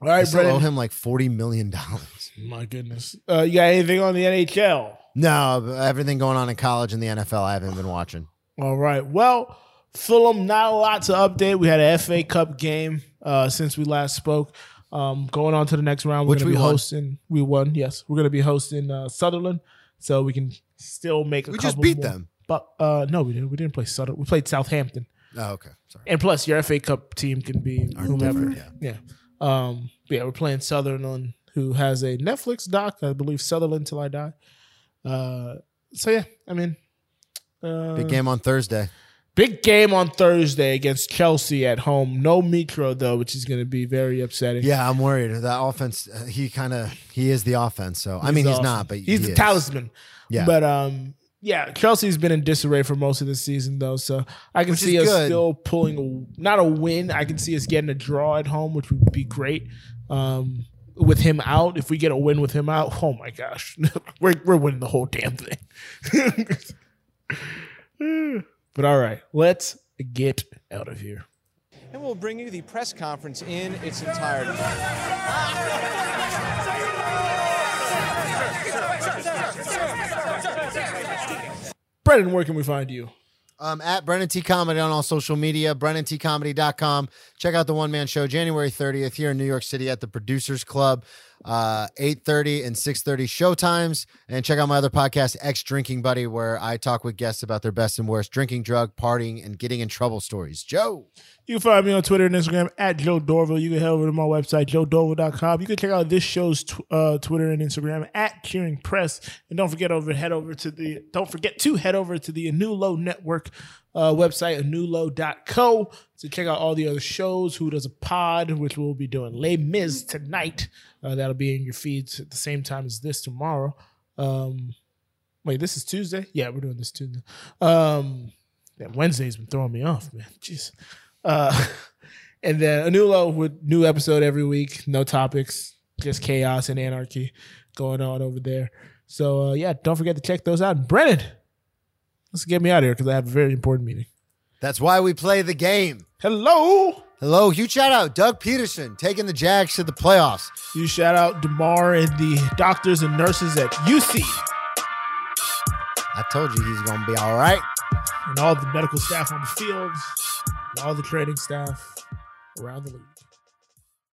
[SPEAKER 1] all right,
[SPEAKER 2] still owe him like forty million dollars.
[SPEAKER 1] My goodness, uh, you got anything on the NHL?
[SPEAKER 2] No, everything going on in college and the NFL, I haven't been watching.
[SPEAKER 1] All right. Well, Fulham, not a lot to update. We had a FA Cup game uh, since we last spoke. Um, going on to the next round, we're
[SPEAKER 2] Which
[SPEAKER 1] going to
[SPEAKER 2] we
[SPEAKER 1] be
[SPEAKER 2] won.
[SPEAKER 1] hosting. We won, yes. We're going to be hosting uh, Sunderland, so we can still make a
[SPEAKER 2] We just beat
[SPEAKER 1] more.
[SPEAKER 2] them.
[SPEAKER 1] But uh, no, we didn't. We didn't play Sunderland. We played Southampton.
[SPEAKER 2] Oh, okay. Sorry.
[SPEAKER 1] And plus, your FA Cup team can be whomever.
[SPEAKER 2] different,
[SPEAKER 1] yeah. Um, yeah, we're playing Sunderland, who has a Netflix doc, I believe, Sunderland Till I Die. Uh, so yeah, I mean, uh,
[SPEAKER 2] Big game on Thursday.
[SPEAKER 1] Big game on Thursday against Chelsea at home. No Mitro though, which is going to be very upsetting.
[SPEAKER 2] Yeah, I'm worried. That offense, uh, he kind of he is the offense. So I mean, he's
[SPEAKER 1] off.
[SPEAKER 2] not, but
[SPEAKER 1] he's
[SPEAKER 2] he
[SPEAKER 1] the
[SPEAKER 2] is.
[SPEAKER 1] talisman.
[SPEAKER 2] Yeah.
[SPEAKER 1] but um, yeah, Chelsea's been in disarray for most of the season though, so I can
[SPEAKER 2] Which
[SPEAKER 1] see us
[SPEAKER 2] good.
[SPEAKER 1] still pulling a not a win. I can see us getting a draw at home, which would be great. Um, with him out, if we get a win with him out, oh my gosh, [laughs] we're we're winning the whole damn thing. [laughs] but all right, let's get out of here.
[SPEAKER 6] and we'll bring you the press conference in its entirety.
[SPEAKER 1] Brendan, where can we find you?
[SPEAKER 2] Um, at Brennan T Comedy on all social media, BrennanTComedy.com. Check out the one man show January 30th here in New York City at the Producers Club, uh, 8:30 and 6:30 showtimes. And check out my other podcast, Ex Drinking Buddy, where I talk with guests about their best and worst drinking, drug, partying, and getting in trouble stories. Joe.
[SPEAKER 1] You can find me on Twitter and Instagram at Joe Dorville. You can head over to my website, joedorville.com. You can check out this show's tw- uh, Twitter and Instagram at Cheering Press. And don't forget over head over to the don't forget to head over to the Anulo Network uh, website, anulo.co to check out all the other shows. Who does a pod, which we'll be doing Les Mis tonight. Uh, that'll be in your feeds at the same time as this tomorrow. Um, wait, this is Tuesday? Yeah, we're doing this Tuesday. Um, yeah, Wednesday's been throwing me off, man. Jeez. Uh, [laughs] and then Anulo with new episode every week, no topics, just chaos and anarchy going on over there. So uh, yeah, don't forget to check those out. Brennan, let's get me out of here because I have a very important meeting.
[SPEAKER 2] That's why we play the game.
[SPEAKER 1] Hello.
[SPEAKER 2] Hello, huge shout out, Doug Pederson taking the Jags to the playoffs.
[SPEAKER 1] Huge shout out Damar and the doctors and nurses at UC
[SPEAKER 2] I told you he's gonna be all right.
[SPEAKER 1] and all the medical staff on the fields and all the training staff around the league.